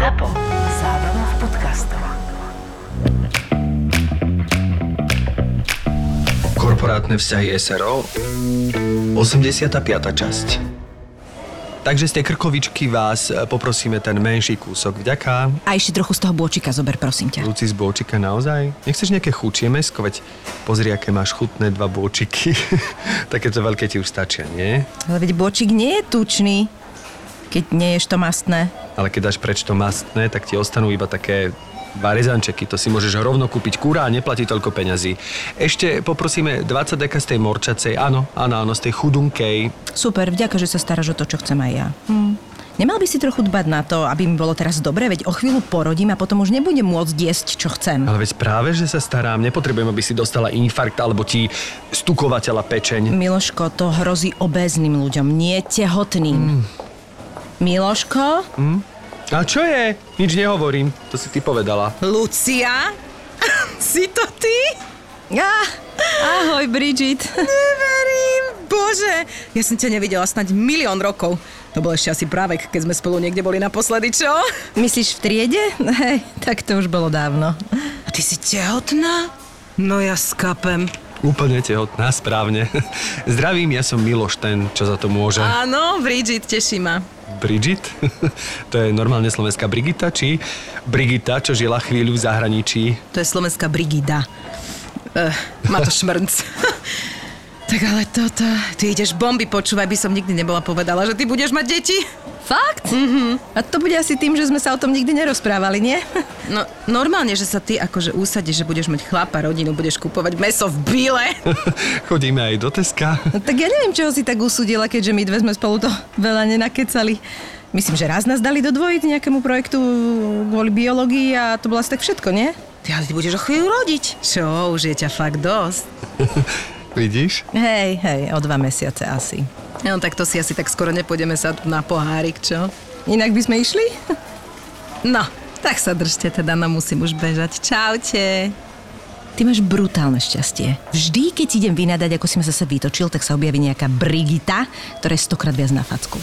ZAPO. Zábrná v podcastov. Korporátne vzťahy SRO 85. časť Takže z tej krkovičky vás e, poprosíme ten menší kúsok. Vďaka. A ešte trochu z toho bôčika zober, prosím ťa. Luci z bôčika naozaj? Nechceš nejaké chučie mesko? Veď pozri, aké máš chutné dva bôčiky. Takéto veľké ti už stačia, nie? Ale veď bôčik nie je tučný, keď nie ješ to mastné. Ale keď dáš preč to mastné, tak ti ostanú iba také Barezančeky, to si môžeš rovno kúpiť kúra a neplatí toľko peňazí. Ešte poprosíme 20 deka z tej morčacej, áno, áno, áno, z tej chudunkej. Super, vďaka, že sa staráš o to, čo chcem aj ja. Hm. Nemal by si trochu dbať na to, aby mi bolo teraz dobre, veď o chvíľu porodím a potom už nebudem môcť jesť, čo chcem. Ale veď práve, že sa starám, nepotrebujem, aby si dostala infarkt alebo ti stukovateľa pečeň. Miloško, to hrozí obézným ľuďom, nie tehotným. Mm. Miloško? Mm? A čo je? Nič nehovorím, to si ty povedala. Lucia? si to ty? Ah, ahoj, Bridget. Neverím, bože. Ja som ťa nevidela snať milión rokov. To bol ešte asi práve, keď sme spolu niekde boli naposledy, čo? Myslíš v triede? Hej, tak to už bolo dávno. A ty si tehotná? No ja skapem. Úplne tehotná, správne. Zdravím, ja som Miloš, ten, čo za to môže. Áno, Bridget, teší ma. Bridget? to je normálne slovenská Brigita, či Brigita, čo žila chvíľu v zahraničí? To je slovenská Brigida. Uh, má to šmrnc. tak ale toto, ty ideš bomby, počúvaj, by som nikdy nebola povedala, že ty budeš mať deti. Fakt? Mm-hmm. A to bude asi tým, že sme sa o tom nikdy nerozprávali, nie? No, normálne, že sa ty akože usadíš, že budeš mať chlapa, rodinu, budeš kupovať meso v bíle. Chodíme aj do Teska. No, tak ja neviem, čoho si tak usudila, keďže my dve sme spolu to veľa nenakecali. Myslím, že raz nás dali do dvojiť nejakému projektu kvôli biológii a to bolo asi tak všetko, nie? Ty, ale ty budeš o chvíľu rodiť. Čo, už je ťa fakt dosť. Vidíš? Hej, hej, o dva mesiace asi. No tak to si asi tak skoro nepôjdeme sa na pohárik, čo? Inak by sme išli? No, tak sa držte teda, no musím už bežať. Čaute. Ty máš brutálne šťastie. Vždy, keď idem vynadať, ako si ma zase vytočil, tak sa objaví nejaká Brigita, ktorá je stokrát viac na facku.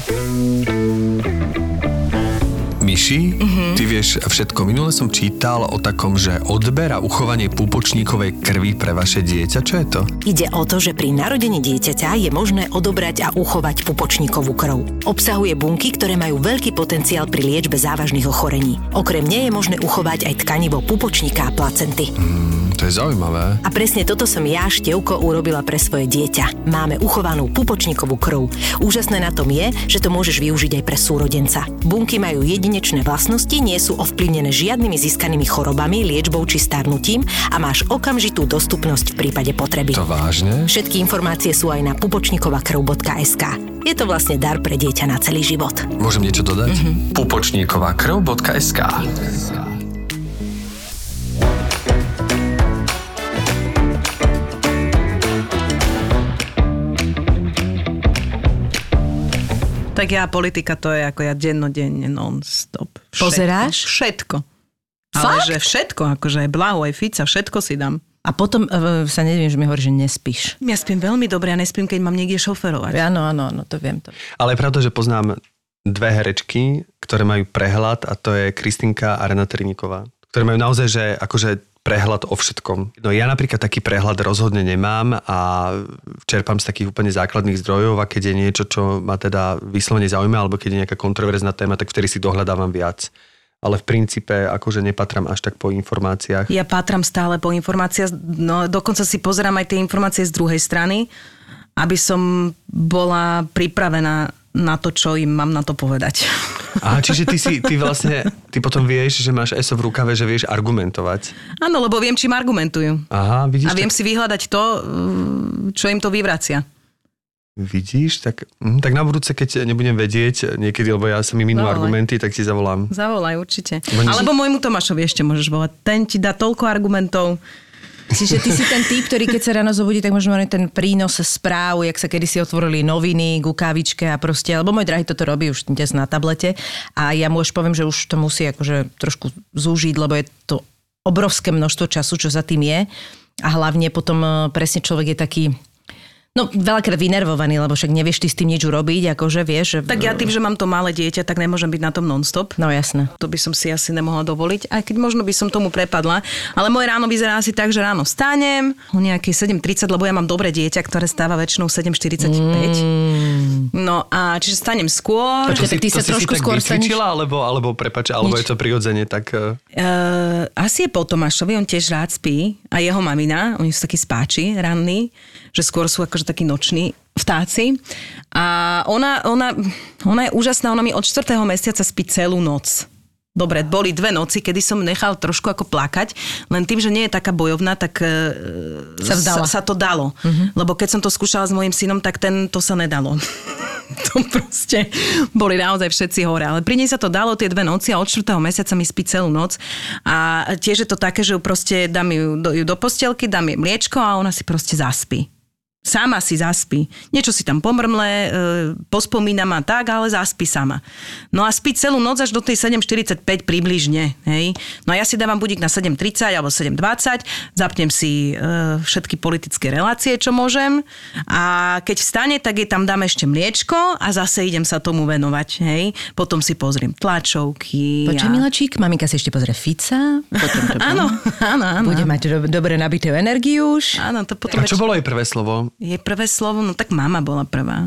Myši, uh-huh. ty vieš všetko. Minule som čítal o takom, že odber a uchovanie pupočníkovej krvi pre vaše dieťa. Čo je to? Ide o to, že pri narodení dieťaťa je možné odobrať a uchovať pupočníkovú krv. Obsahuje bunky, ktoré majú veľký potenciál pri liečbe závažných ochorení. Okrem nej je možné uchovať aj tkanivo pupočníka a placenty. Mm, to je zaujímavé. A presne toto som ja, Števko, urobila pre svoje dieťa. Máme uchovanú pupočníkovú krv. Úžasné na tom je, že to môžeš využiť aj pre súrodenca. Bunky majú jedine jedinečné vlastnosti, nie sú ovplyvnené žiadnymi získanými chorobami, liečbou či starnutím a máš okamžitú dostupnosť v prípade potreby. To vážne? Všetky informácie sú aj na pupočníkovakrv.sk. Je to vlastne dar pre dieťa na celý život. Môžem niečo dodať? Mm-hmm. pupočníkovakrv.sk Tak ja politika to je ako ja dennodenne non-stop. Všetko, Pozeráš? Všetko. Fakt? Ale že všetko, akože aj Blahu, aj Fica, všetko si dám. A potom uh, sa neviem, že mi hovorí, že nespíš. Ja spím veľmi dobre a nespím, keď mám niekde šoferovať. Áno, áno, áno, to viem. To. Ale je pravda, že poznám dve herečky, ktoré majú prehľad a to je Kristinka a Renata Triníková. Ktoré majú naozaj, že akože prehľad o všetkom. No ja napríklad taký prehľad rozhodne nemám a čerpám z takých úplne základných zdrojov a keď je niečo, čo ma teda vyslovene zaujíma, alebo keď je nejaká kontroverzná téma, tak vtedy si dohľadávam viac ale v princípe akože nepatram až tak po informáciách. Ja pátram stále po informáciách, no dokonca si pozerám aj tie informácie z druhej strany, aby som bola pripravená na to, čo im mám na to povedať. A čiže ty si, ty vlastne, ty potom vieš, že máš ESO v rukave, že vieš argumentovať. Áno, lebo viem, čím argumentujú. Aha, vidíš. A viem tak... si vyhľadať to, čo im to vyvracia. Vidíš, tak, hm, tak na budúce, keď nebudem vedieť niekedy, lebo ja sa mi minú Zavolaj. argumenty, tak ti zavolám. Zavolaj, určite. Bo Alebo môjmu Tomášovi ešte môžeš volať. Ten ti dá toľko argumentov, Čiže ty si ten typ, ktorý keď sa ráno zobudí, tak možno ten prínos správ, jak sa kedysi otvorili noviny ku kávičke a proste, lebo môj drahý toto robí už dnes na tablete a ja mu už poviem, že už to musí akože trošku zúžiť, lebo je to obrovské množstvo času, čo za tým je a hlavne potom e, presne človek je taký No, veľakrát vynervovaný, lebo však nevieš ty s tým nič urobiť, akože vieš. Že... Tak ja tým, že mám to malé dieťa, tak nemôžem byť na tom non-stop. No jasné. To by som si asi nemohla dovoliť, aj keď možno by som tomu prepadla. Ale moje ráno vyzerá asi tak, že ráno vstanem o nejakej 7.30, lebo ja mám dobré dieťa, ktoré stáva väčšinou 7.45. Mm. No a čiže stanem skôr. Počkaj, tak ty to sa si trošku si tak skôr staneš? alebo, alebo prepač, alebo Nič. je to prirodzene tak... Uh, asi je po Tomášovi, on tiež rád spí a jeho mamina, oni sú takí spáči ranní, že skôr sú akože takí noční vtáci. A ona, ona, ona je úžasná, ona mi od 4. mesiaca spí celú noc. Dobre, boli dve noci, kedy som nechal trošku ako plakať, len tým, že nie je taká bojovná, tak e, Sa vzdala. sa, sa to dalo. Uh-huh. Lebo keď som to skúšala s mojim synom, tak ten to sa nedalo. to proste boli naozaj všetci hore. Ale pri nej sa to dalo tie dve noci a od 4. mesiaca mi spí celú noc. A tiež je to také, že ju proste dám ju do, ju do postelky, dám jej mliečko a ona si proste zaspí. Sama si zaspí. Niečo si tam pomrmle, e, pospomínam a tak, ale zaspí sama. No a spí celú noc až do tej 7.45 približne. Hej? No a ja si dávam budík na 7.30 alebo 7.20, zapnem si e, všetky politické relácie, čo môžem a keď vstane, tak jej tam dám ešte mliečko a zase idem sa tomu venovať. Hej? Potom si pozriem tlačovky. Počkaj, a... Milačík, maminka si ešte pozrie Fica. Potom to Áno, áno, áno. Bude mať do, dobre nabitú energiu už. Áno, to potom A čo bolo jej prvé slovo? Je prvé slovo, no tak mama bola prvá.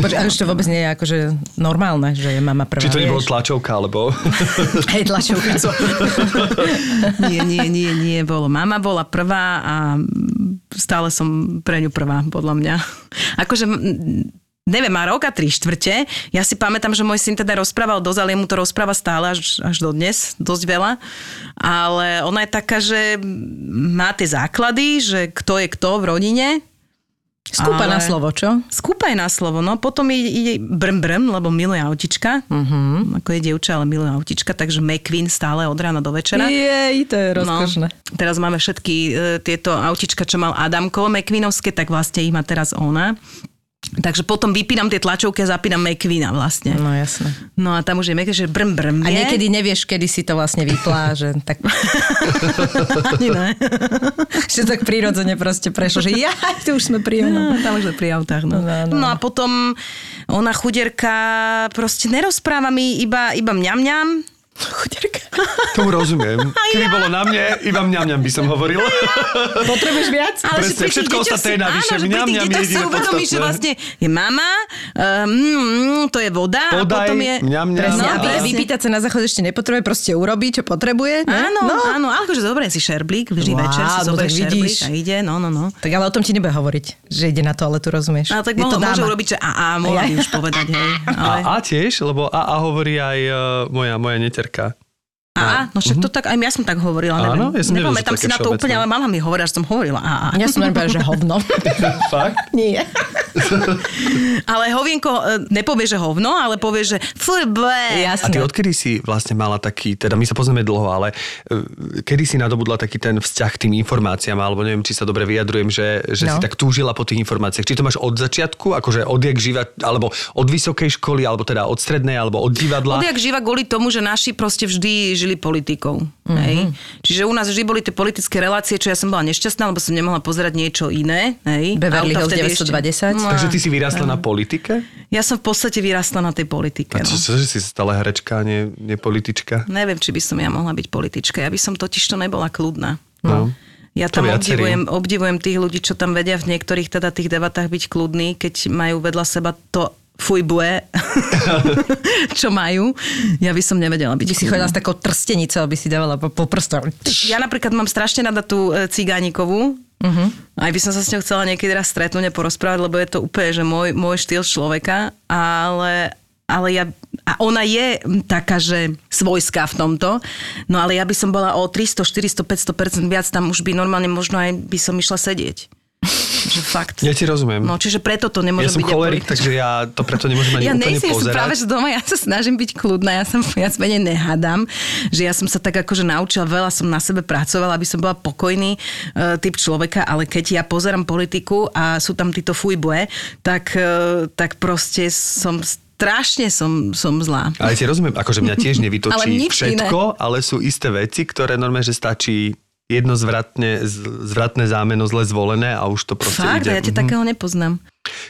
Ale už to vôbec nie je akože normálne, že je mama prvá. Či to nebolo tlačovka, alebo... Hej, tlačovka. nie, nie, nie, nie, bolo. Mama bola prvá a stále som pre ňu prvá, podľa mňa. Akože neviem, má rok a tri štvrte. Ja si pamätám, že môj syn teda rozprával dosť, ale mu to rozpráva stále až, až do dnes, dosť veľa. Ale ona je taká, že má tie základy, že kto je kto v rodine. Skúpa na Ale- slovo, čo? Skúpaj na slovo, no potom ide, ide brm brm, lebo miluje autička. Uh-huh. Ako je dievča, ale miluje autička, takže McQueen stále od rána do večera. Jej, to je rozkošné. No, teraz máme všetky e, tieto autička, čo mal Adamko McQueenovské, tak vlastne ich má teraz ona. Takže potom vypínam tie tlačovky a zapínam McQueena vlastne. No jasné. No a tam už je McQueen, že brm brm. A niekedy nevieš, kedy si to vlastne vyplá, že tak, Ani ne. že tak prirodzene proste prešlo, že ja, tu už sme pri. No, tam už sme pri autách. No. No, no. no a potom ona chuderka proste nerozpráva mi iba, iba mňam mňam. Chuderka. Tomu rozumiem. Keby bolo na mne, iba mňam mňam by som hovoril. Potrebuješ viac? Ale Presne, že pri všetko ostatné je navyše. Áno, Mňam, mňam je jediné uvedomíš, že vlastne je mama, um, to je voda a Podaj, potom je... mňam, mňam. Presne, No, a vy, presne. vypýtať sa na záchod ešte nepotrebuje, proste urobí, čo potrebuje. Ne? Áno, no. áno, ale akože zoberiem si šerblík, vždy Wow, večer si no zoberie tak šerblík vidíš. a ide, no, no, no. Tak ale o tom ti nebude hovoriť, že ide na toaletu, rozumieš? Ale tak Je to mohla, môže dáma. urobiť, že a, a mohla Ja. by už povedať, hej. Ale, A, a tiež, lebo a, a hovorí aj uh, moja, moja neterka. A, a, no však to tak, aj ja som tak hovorila, neviem. Áno, ja som Nepamätám si na to úplne, ale mama mi hovorila, že som hovorila a, a. Ja som len že hovno. Fakt? Nie. Ale hovienko e, nepovie, že hovno, ale povie, že fuj, ble. A ty odkedy si vlastne mala taký, teda my sa poznáme dlho, ale uh, kedy si nadobudla taký ten vzťah k tým informáciám, alebo neviem, či sa dobre vyjadrujem, že, že No. si tak túžila po tých informáciách. Či to máš od začiatku, akože odjak živa, alebo od vysokej školy, alebo teda od strednej, alebo od divadla? Odjak živa kvôli tomu, že naši proste vždy žili politikou. Mm-hmm. Hej? Čiže u nás vždy boli tie politické relácie, čo ja som bola nešťastná, lebo som nemohla pozerať niečo iné. Hej? Beverly Hills vtedy 920. No, Takže ty si vyrastla na politike? Ja som v podstate vyrastla na tej politike. A čo, No. čo, že si stále herečka, nie, nie politička? Neviem, či by som ja mohla byť politička. Ja by som totiž to nebola kľudná. No. Ja To tam obdivujem, obdivujem tých ľudí, čo tam vedia v niektorých teda tých debatách byť kľudní, keď majú vedľa seba to fujbue, čo majú. Ja by som nevedela byť By si chodila s takou trstenicou, aby si dávala po, po prstom. Ja napríklad mám strašne rada tú e, cigánikovú. Uh-huh. Aj by som sa s ňou chcela niekedy raz stretnúť a porozprávať, lebo je to úplne, že môj, môj štýl človeka, ale, ale ja, a ona je taká, že svojská v tomto, no ale ja by som bola o 300, 400, 500% viac, tam už by normálne možno aj by som išla sedieť. Že fakt. Ja ti rozumiem. No, čiže preto to ja nemôže som byť... cholerik, apolitické. takže ja to preto nemôžem ani Ja úplne nejsem, ja som pozerať. práve, že doma ja sa snažím byť kľudná, ja som viac menej nehádam, že ja som sa tak akože naučila, veľa som na sebe pracovala, aby som bola pokojný uh, typ človeka, ale keď ja pozerám politiku a sú tam títo fujbue, tak, uh, tak proste som strašne som, som zlá. Ale ti rozumiem, akože mňa tiež Ale nevytočí nič všetko, ale sú isté veci, ktoré normálne, že stačí jedno zvratne, zvratné zámeno zle zvolené a už to proste Fakt, ide. ja ťa Mhm. takého nepoznám.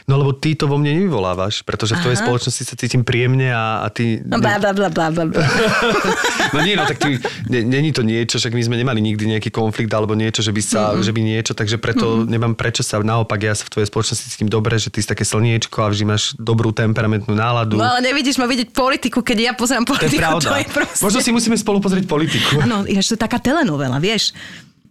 No lebo ty to vo mne nevyvolávaš, pretože v tvojej Aha. spoločnosti sa cítim príjemne a, a ty... No, bla, bla, bla, bla, bla. No nie, no tak ty, ne, není to niečo, však my sme nemali nikdy nejaký konflikt alebo niečo, že by sa, mm-hmm. že by niečo, takže preto mm-hmm. nemám prečo sa, naopak ja sa v tvojej spoločnosti cítim dobre, že ty si také slniečko a vždy máš dobrú temperamentnú náladu. No ale nevidíš ma vidieť politiku, keď ja pozerám to je politiku. pravda. To je proste... Možno si musíme spolu pozrieť politiku. Áno, ináč to je taká telenovela, vieš.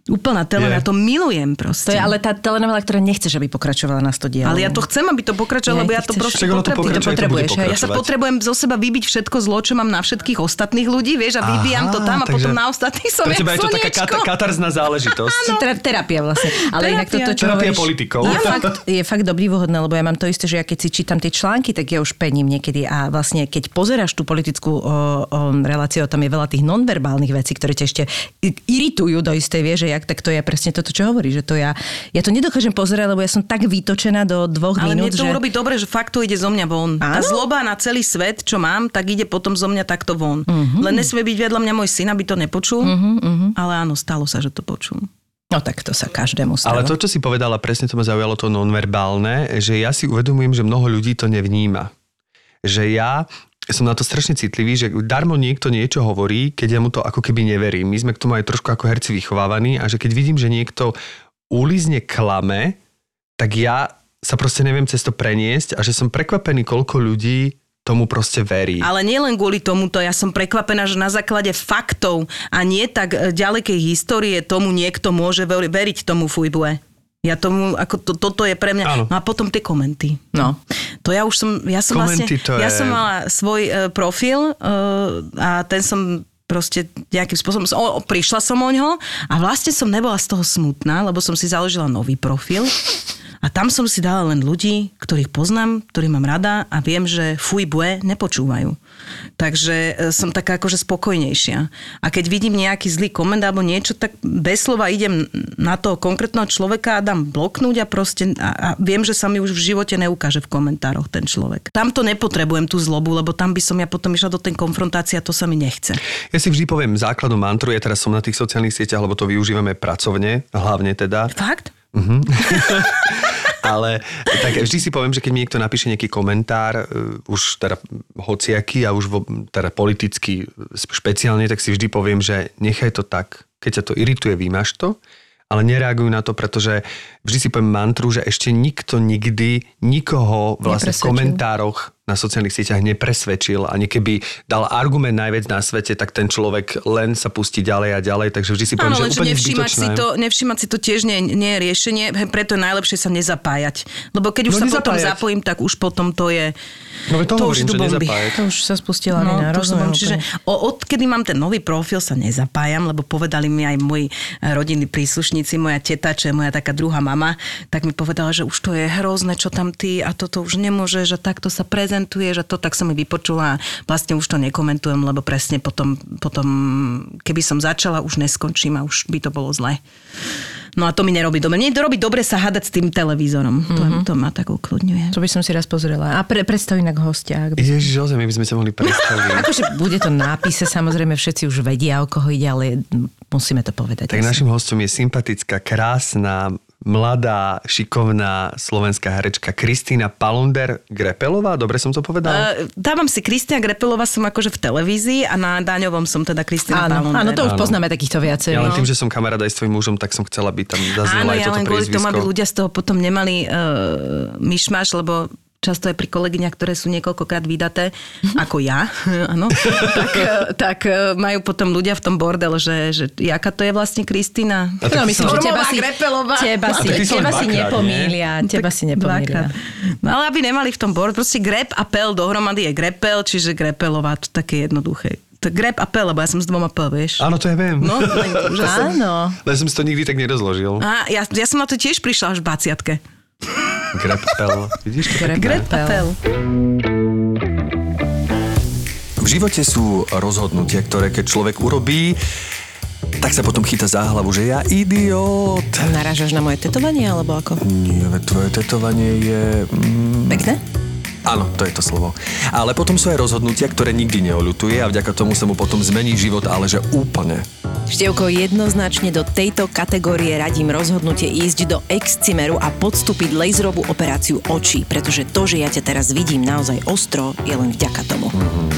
Úplná telenovela, to milujem proste. To je ale tá telenovela, ktorá nechce, aby pokračovala na 100 dielov. Ale ja to chcem, aby to pokračovalo, lebo ja to proste to potrebujem. pokračuje, to to potrebuješ, hej. Ja sa potrebujem zo seba vybiť všetko zlo, čo mám na všetkých ostatných ľudí, vieš, a vybijem to tam a potom na ostatných som Pre teba je to taká kata- katarzná záležitosť. To je ter- terapia vlastne. Ale inak Terapia. toto, čo Terapia hovoríš, politikov. Je fakt, je fakt dobrý lebo ja mám to isté, že ja keď si čítam tie články, tak ja už pením niekedy a vlastne keď pozeráš tú politickú o, o reláciu, tam je veľa tých nonverbálnych vecí, ktoré ťa ešte iritujú do istej vie, že jak, tak to je presne toto, čo hovorí, že to ja, ja to nedokážem pozerať, lebo ja som tak vytočená do dvoch Ale mne minút, to že... urobí dobre, že fakt to ide zo mňa von. Tá Áno? zloba na celý svet, čo mám, tak ide potom zo mňa takto von. Uh-huh. Len nesmie byť vedľa mňa môj syn, aby to nepočul. Uh-huh, uh-huh. Ale áno, stalo sa, že to počul. No tak to sa každému stalo. Ale to, čo si povedala, presne to ma zaujalo, to nonverbálne, že ja si uvedomujem, že mnoho ľudí to nevníma. Že ja som na to strašne citlivý, že darmo niekto niečo hovorí, keď ja mu to ako keby neverím. My sme k tomu aj trošku ako herci vychovávaní a že keď vidím, že niekto úlizne klame, tak ja sa proste neviem cez to preniesť a že som prekvapený, koľko ľudí tomu proste verí. Ale nielen kvôli tomuto, ja som prekvapená, že na základe faktov a nie tak ďalekej histórie tomu niekto môže ver- veriť tomu fujbue. Ja tomu, ako to, toto je pre mňa. Áno. No a potom tie komenty. No. To ja už som, ja som Komenty, vlastne, ja je- som mala svoj uh, profil uh, a ten som proste nejakým spôsobom, o, o, prišla som o ňo a vlastne som nebola z toho smutná, lebo som si založila nový profil a tam som si dala len ľudí, ktorých poznám, ktorých mám rada a viem, že fuj bue nepočúvajú. Takže e, som taká akože spokojnejšia. A keď vidím nejaký zlý koment alebo niečo, tak bez slova idem na toho konkrétneho človeka a dám bloknúť a proste a, a viem, že sa mi už v živote neukáže v komentároch ten človek. Tam to nepotrebujem tú zlobu, lebo tam by som ja potom išla do tej konfrontácie a to sa mi nechce. Ja si vždy poviem základnú mantru, ja teraz som na tých sociálnych sieťach, lebo to využívame pracovne, hlavne teda. Fakt? Ale tak vždy si poviem, že keď mi niekto napíše nejaký komentár, uh, už teda hociaký a už vo, teda politicky špeciálne, tak si vždy poviem, že nechaj to tak. Keď ťa to irituje, vymaš to, ale nereagujú na to, pretože vždy si poviem mantru, že ešte nikto nikdy nikoho vlastne v komentároch na sociálnych sieťach nepresvedčil a keby dal argument najviac na svete, tak ten človek len sa pustí ďalej a ďalej, takže vždy si poviem, Áno, že len že úplne nevšímať si, to, nevšímať si to tiež nie, nie je riešenie, preto je najlepšie sa nezapájať. Lebo keď už No sa potom nezapájať. zapojím, tak už potom to je... No to, to už hovorím, idú že bomby. nezapájať. To už sa spustila No, som rozumiem čiže odkedy mám ten nový profil, sa nezapájam, lebo povedali mi aj moji eh, rodinní príslušníci, moja teta, čo je moja taká druhá mama, tak mi povedala, že už to je hrozné, čo tam ty a toto už nemôže, že takto sa prezentuje, že to tak som mi vypočula a vlastne už to nekomentujem, lebo presne potom, potom keby som začala, už neskončím a už by to bolo zle. No a to mi nerobí dobre. Mne to robí dobre sa hádať s tým televízorom. Mm-hmm. To, to ma tak ukludňuje. To by som si raz pozrela. A pre, predstav inak hostia. ak by- Ježiš, ozaj, my by sme sa mohli predstaviť. Akože bude to nápise, samozrejme všetci už vedia, o koho ide, ale musíme to povedať. Tak asi. našim hostom je sympatická, krásna, mladá, šikovná slovenská herečka Kristýna Palunder Grepelová. Dobre som to povedal? Uh, dávam si Kristia Grepelová, som akože v televízii a na Daňovom som teda Kristina Áno, Palunder. áno, to už Áno. poznáme takýchto viacej. ja len no. tým, že som kamarát aj s tvojim mužom, tak som chcela, aby tam zaznelo Áno, aj ja toto len kvôli tomu, aby ľudia z toho potom nemali uh, myšmaš, lebo často aj pri kolegyňach, ktoré sú niekoľkokrát vydaté, ako ja, áno, tak, tak eh, majú potom ľudia v tom bordel, že, že jaká to je vlastne Kristina. A tak No, myslím, že teba si, Grepelová. teba A si, teba si nepomília. Teba si nepomília. No ale aby nemali v tom bord, proste grep a pel dohromady je grepel, čiže grepelová, to také jednoduché. To grep a pel, lebo ja som s dvoma pel, vieš. Áno, to ja viem. No, to je úžasné. Áno. Len som si to nikdy tak nerozložil. A ja, ja som na to tiež prišla až v 20 Grepel. Vidíš to? Grep- Grep a pel. V živote sú rozhodnutia, ktoré keď človek urobí, tak sa potom chytá za hlavu, že ja idiot. Narážaš na moje tetovanie, alebo ako? Nie, tvoje tetovanie je... Mm, Pekné? áno, to je to slovo. Ale potom sú aj rozhodnutia, ktoré nikdy neoľutuje a vďaka tomu sa mu potom zmení život, ale že úplne. Števko, jednoznačne do tejto kategórie radím rozhodnutie ísť do Excimeru a podstúpiť laserovú operáciu očí, pretože to, že ja ťa teraz vidím naozaj ostro, je len vďaka tomu.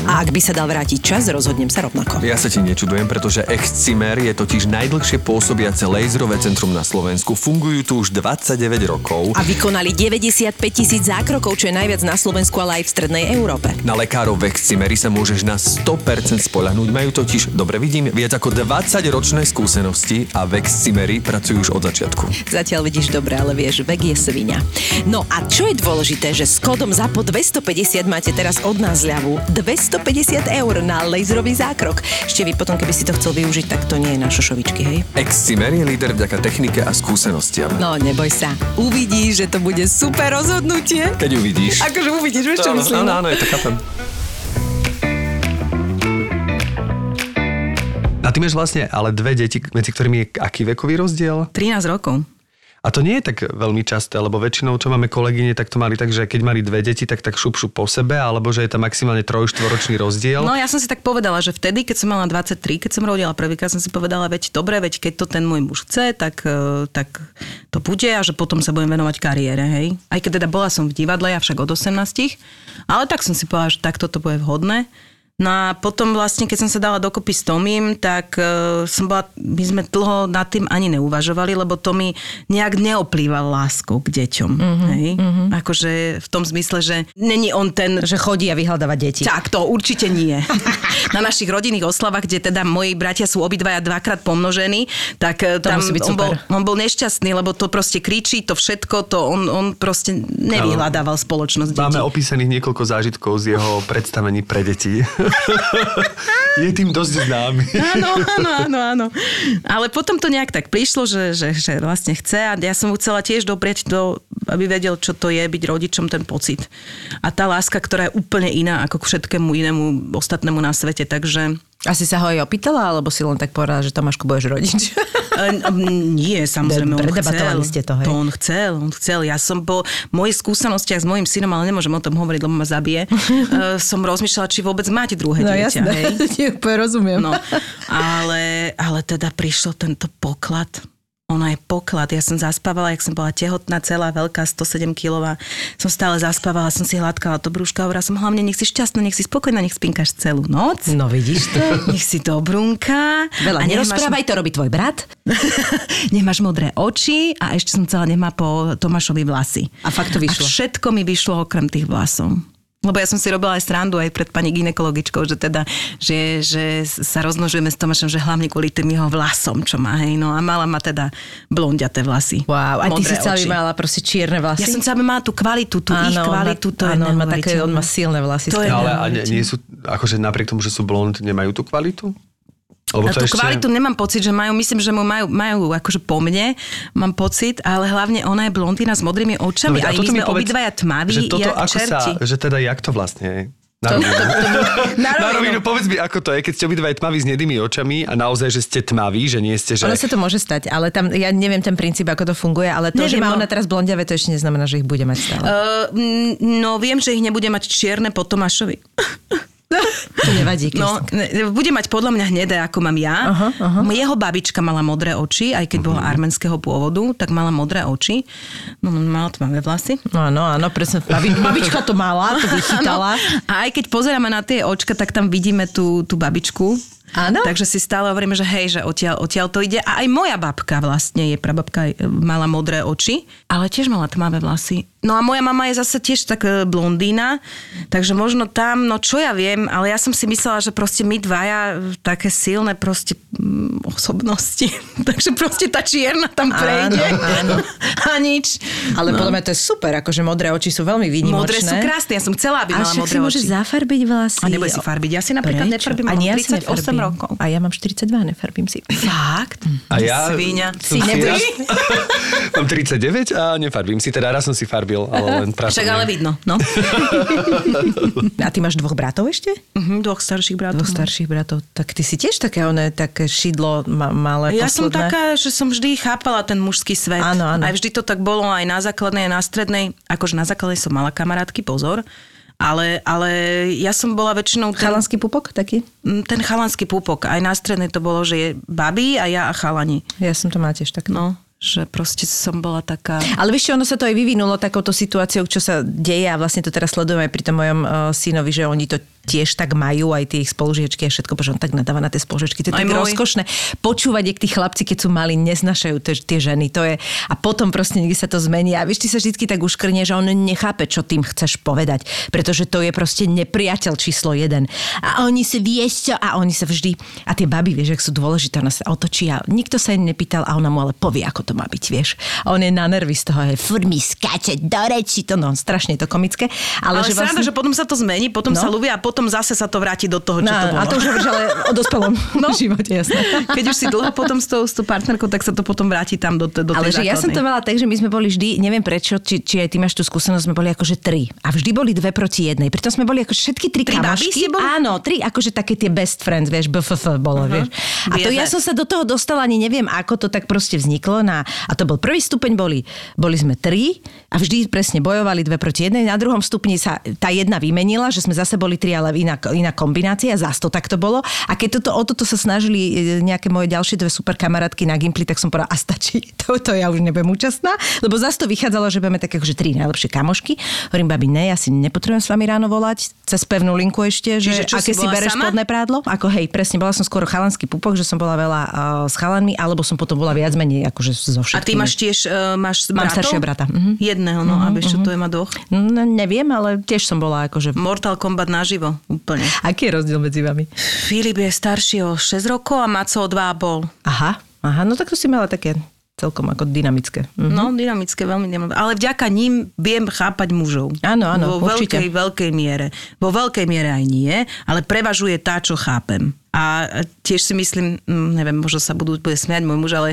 A ak by sa dal vrátiť čas, rozhodnem sa rovnako. Ja sa ti nečudujem, pretože Excimer je totiž najdlhšie pôsobiace laserové centrum na Slovensku. Fungujú tu už 29 rokov. A vykonali 95 tisíc zákrokov, čo je najviac na Slovensku, ale aj v strednej Európe. Na lekárov v Excimeri sa môžeš na 100% spolahnúť. Majú totiž, dobre vidím, viac ako 20 ročné skúsenosti a v Excimeri pracujú už od začiatku. Zatiaľ vidíš dobre, ale vieš, vek je svinia. No a čo je dôležité, že s kódom ZAPO 250 máte teraz od nás ľavu 250 eur na laserový zákrok. Ešte vy potom, keby si to chcel využiť, tak to nie je na šošovičky, hej? Excimer je líder vďaka technike a skúsenostiam. No, neboj sa. Uvidíš, že to bude super rozhodnutie. Keď uvidíš. Akože uvidíš, vieš čo myslím? Áno, áno, je to chápem. A ty máš vlastne ale dve deti, medzi ktorými je aký vekový rozdiel? 13 rokov. A to nie je tak veľmi časté, lebo väčšinou, čo máme kolegyne, tak to mali tak, že keď mali dve deti, tak tak šup, šup po sebe, alebo že je tam maximálne troj-štvoročný rozdiel. No ja som si tak povedala, že vtedy, keď som mala 23, keď som rodila prvýkrát, som si povedala, veď dobre, veď keď to ten môj muž chce, tak, eh, tak to bude a že potom sa budem venovať kariére, hej. Aj keď teda bola som v divadle, ja však od 18, ale tak som si povedala, že takto to bude vhodné. No a potom vlastne, keď som sa dala dokopy s Tomím, tak uh, som bola, my sme dlho nad tým ani neuvažovali, lebo Tomi nejak neoplýval láskou k deťom. Mm-hmm, hej? Mm-hmm. Akože v tom zmysle, že není on ten... Že chodí a vyhľadáva deti. Tak, to určite nie. Na našich rodinných oslavách, kde teda moji bratia sú obidvaja dvakrát pomnožení, tak eh, To tam on, bol, on bol nešťastný, lebo to proste kričí, to všetko, to on, on proste nevyhľadával spoločnosť detí. Máme opísaných niekoľko zážitkov z jeho predstavení pre deti. je tým dosť známy. Áno, áno, áno, áno. Ale potom to nejak tak prišlo, že, že, že vlastne chce a ja som mu chcela tiež doprieť to, aby vedel, čo to je byť rodičom, ten pocit. A tá láska, ktorá je úplne iná ako k všetkému inému ostatnému na svete, takže... Asi sa ho aj opýtala, alebo si len tak povedala, že Tomášku budeš rodič? Nie, samozrejme, on chcel. ste to, hej? To on chcel, on chcel. Ja som po mojich skúsenostiach s mojim synom, ale nemôžem o tom hovoriť, lebo ma zabije, e, som rozmýšľala, či vôbec máte druhé No dieťa. jasné, Hej? rozumiem. No, ale, ale teda prišiel tento poklad. Ono je poklad. Ja som zaspávala, jak som bola tehotná, celá veľká, 107 kilová. Som stále zaspávala, som si hladkala to brúška. Hovorila som, hlavne nech si šťastná, nech si spokojná, nech spinkaš celú noc. No vidíš to? Nech si dobrunka. Veľa a nemáš- nerozprávaj, to robí tvoj brat. nemáš modré oči a ešte som celá nemá po Tomášovi vlasy. A fakt to vyšlo? A všetko mi vyšlo okrem tých vlasov. Lebo ja som si robila aj srandu aj pred pani ginekologičkou, že teda, že, že sa rozmnožujeme s Tomášom, že hlavne kvôli tým jeho vlasom, čo má, hej, no a mala ma teda blondiaté vlasy. Wow, a ty si oči. mala proste čierne vlasy? Ja som celá mala tú kvalitu, tú ich kvalitu, to je áno, on má, také, on má silné vlasy. To je- ale a nie, nie sú, akože napriek tomu, že sú blond, nemajú tú kvalitu? Lebo A tú ešte... kvalitu nemám pocit, že majú, myslím, že mu majú, majú akože po mne, mám pocit, ale hlavne ona je blondína s modrými očami veď, a, a my sme obidvaja tmaví, že toto ako čerti. sa, že teda jak to vlastne je? Na rovinu. Na Na rovinu. rovinu, povedz mi, ako to je, keď ste obidva tmaví s nedými očami a naozaj, že ste tmaví, že nie ste, že... Ono sa to môže stať, ale tam, ja neviem ten princíp, ako to funguje, ale to, že Neviem, má no. ona teraz blondiavé, to ešte neznamená, že ich bude mať stále. Uh, no viem, že ich nebude mať čierne po Tomášovi. To nevadí, No, Kristka. ne- bude mať podľa mňa hnedé, ako mám ja. Aha, aha. Jeho babička mala modré oči, aj keď bola arménskeho pôvodu, tak mala modré oči. No, mala tmavé vlasy. No áno, áno, presne. Babi, babička to mala, to vychytala. A aj keď pozeráme na tie očka, tak tam vidíme tú, tú babičku. Áno. Takže si stále hovoríme, že hej, že odtiaľ, odtiaľ to ide. A aj moja babka vlastne, je prababka, e, mala modré oči, ale tiež mala tmavé vlasy. No a moja mama je zase tiež tak e, blondína, takže možno tam, no čo ja viem, ale ja som si myslela, že proste my dvaja e, také silné proste osobnosti. takže proste tá čierna tam prejde. áno. a nič. Ale podľa mňa to je super, akože modré oči sú veľmi výnimočné. Modré sú krásne, ja som chcela, aby A mala však modré si môže oči. zafarbiť vlasy. A neboj si farbiť. Ja si napríklad Prečo? nefarbím, Ani mám ja si 38 nefarbím. rokov. A ja mám 42, nefarbím si. Fakt? A ja Svíňa. Si nebudeš? Mám 39 a nefarbím si, teda raz som si farbil, ale len. Však ale vidno, no. A ty máš dvoch bratov ešte? Mhm, dvoch starších bratov. Dvoch starších bratov. Tak ty si tiež také, oné, také šidlo ma, malé, Ja som posledné. taká, že som vždy chápala ten mužský svet. Áno, áno. Aj vždy to tak bolo aj na základnej, aj na strednej. Akože na základnej som mala kamarátky, pozor. Ale, ale ja som bola väčšinou... Ten, Chalanský pupok taký? Mm, ten chalanský púpok. Aj na strednej to bolo, že je babi a ja a chalani. Ja som to mala tiež tak. No, že proste som bola taká... Ale vieš ono sa to aj vyvinulo takouto situáciou, čo sa deje a vlastne to teraz sledujem aj pri tom mojom uh, synovi, že oni to tiež tak majú, aj tie ich spolužiečky a všetko, pretože on tak nadáva na tie spolužiečky. To je Aj tak môj. rozkošné. Počúvať, jak tí chlapci, keď sú mali, neznašajú tie, tie ženy. To je, a potom proste niekde sa to zmení. A vieš, ty sa vždy tak uškrnie, že on nechápe, čo tým chceš povedať. Pretože to je proste nepriateľ číslo jeden. A oni si vieš čo, a oni sa vždy, a tie baby, vieš, ak sú dôležité, ona sa otočí a nikto sa jej nepýtal a ona mu ale povie, ako to má byť, vieš. A on je na nervy z toho, že furt mi skáče do reči, to no, strašne je to komické. Ale, Ale, že sranda, vlastne... že potom sa to zmení, potom No. sa ľúbia a potom zase sa to vráti do toho, čo No, to bolo. a to už hovoríš, ale o dospelom no. živote, jasné. Keď už si dlho potom s tou, s tou partnerkou, tak sa to potom vráti tam do, do Ale tej že ja som to základnej. mala tak, že my sme boli vždy, neviem prečo, či, či aj ty máš tú skúsenosť, sme boli akože tri. A vždy boli dve proti jednej. Pritom sme boli ako všetky tri, Tri kamošky. boli? Áno, tri akože také tie best friends, vieš, BFF bolo, uh-huh. vieš. A to ja som sa do toho dostala, ani neviem, ako to tak proste vzniklo. Na, a to bol prvý stupeň, boli, boli sme tri a vždy presne bojovali dve proti jednej. Na druhom stupni sa tá jedna vymenila, že sme zase boli tri, ale iná, iná kombinácia, zás to takto bolo. A keď toto, o toto sa snažili e, nejaké moje ďalšie dve super kamarátky na Gimply, tak som povedala, a stačí, toto ja už nebudem účastná, lebo zase to vychádzalo, že budeme také akože tri najlepšie kamošky. Hovorím, babi, ne, ja si nepotrebujem s vami ráno volať, cez pevnú linku ešte, že Čiže aké si si bereš sama? spodné prádlo. Ako hej, presne, bola som skoro chalanský pupok, že som bola veľa uh, s chalanmi, alebo som potom bola viac menej akože so A všetkými. ty máš tiež, uh, máš Mám bratov? staršieho brata, mhm. Jedného, no a vieš, čo to je, má dvoch? No, neviem, ale tiež som bola akože... Mortal Kombat naživo, úplne. Aký je rozdiel medzi vami? Filip je starší o 6 rokov a Maco o 2,5. Aha, aha, no tak to si mala také celkom ako dynamické. Mhm. No, dynamické, veľmi dynamické. Ale vďaka ním viem chápať mužov. Áno, áno, Vo určite. veľkej, veľkej miere. Vo veľkej miere aj nie, ale prevažuje tá, čo chápem. A tiež si myslím, mm, neviem, možno sa budú, bude smiať môj muž, ale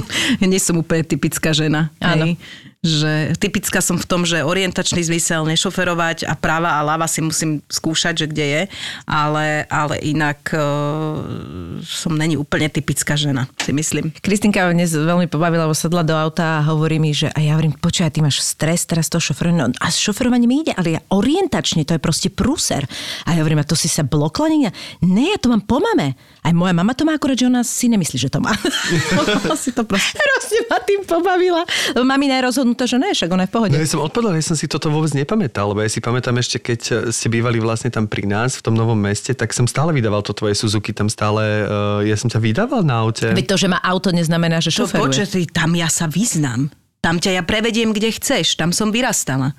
nie som úplne typická žena. Áno. Hej? Že typická som v tom, že orientačný zmysel nešoferovať a práva a ľava si musím skúšať, že kde je, ale, ale inak uh, som není úplne typická žena, si myslím. Kristinka ma dnes veľmi pobavila, lebo sadla do auta a hovorí mi, že a ja hovorím, počkaj, ty máš stres teraz to šoferovanie. No, a šoferovanie mi ide, ale ja orientačne, to je proste prúser. A ja hovorím, a to si sa blokla niekde? Ne, ja to mám po mame. Aj moja mama to má akurát, že ona si nemyslí, že to má. Si to proste... Hrozne ma tým pobavila. Lebo mamina je rozhodnutá, že ne, však ona je v pohode. No ja som odpadol, ja som si toto vôbec nepamätal, lebo ja si pamätám ešte, keď ste bývali vlastne tam pri nás, v tom novom meste, tak som stále vydával to tvoje Suzuki, tam stále, uh, ja som ťa vydával na aute. Veď to, že má auto, neznamená, že To šoferuje. počkaj, ty, tam ja sa vyznám. Tam ťa ja prevediem, kde chceš. Tam som vyrastala.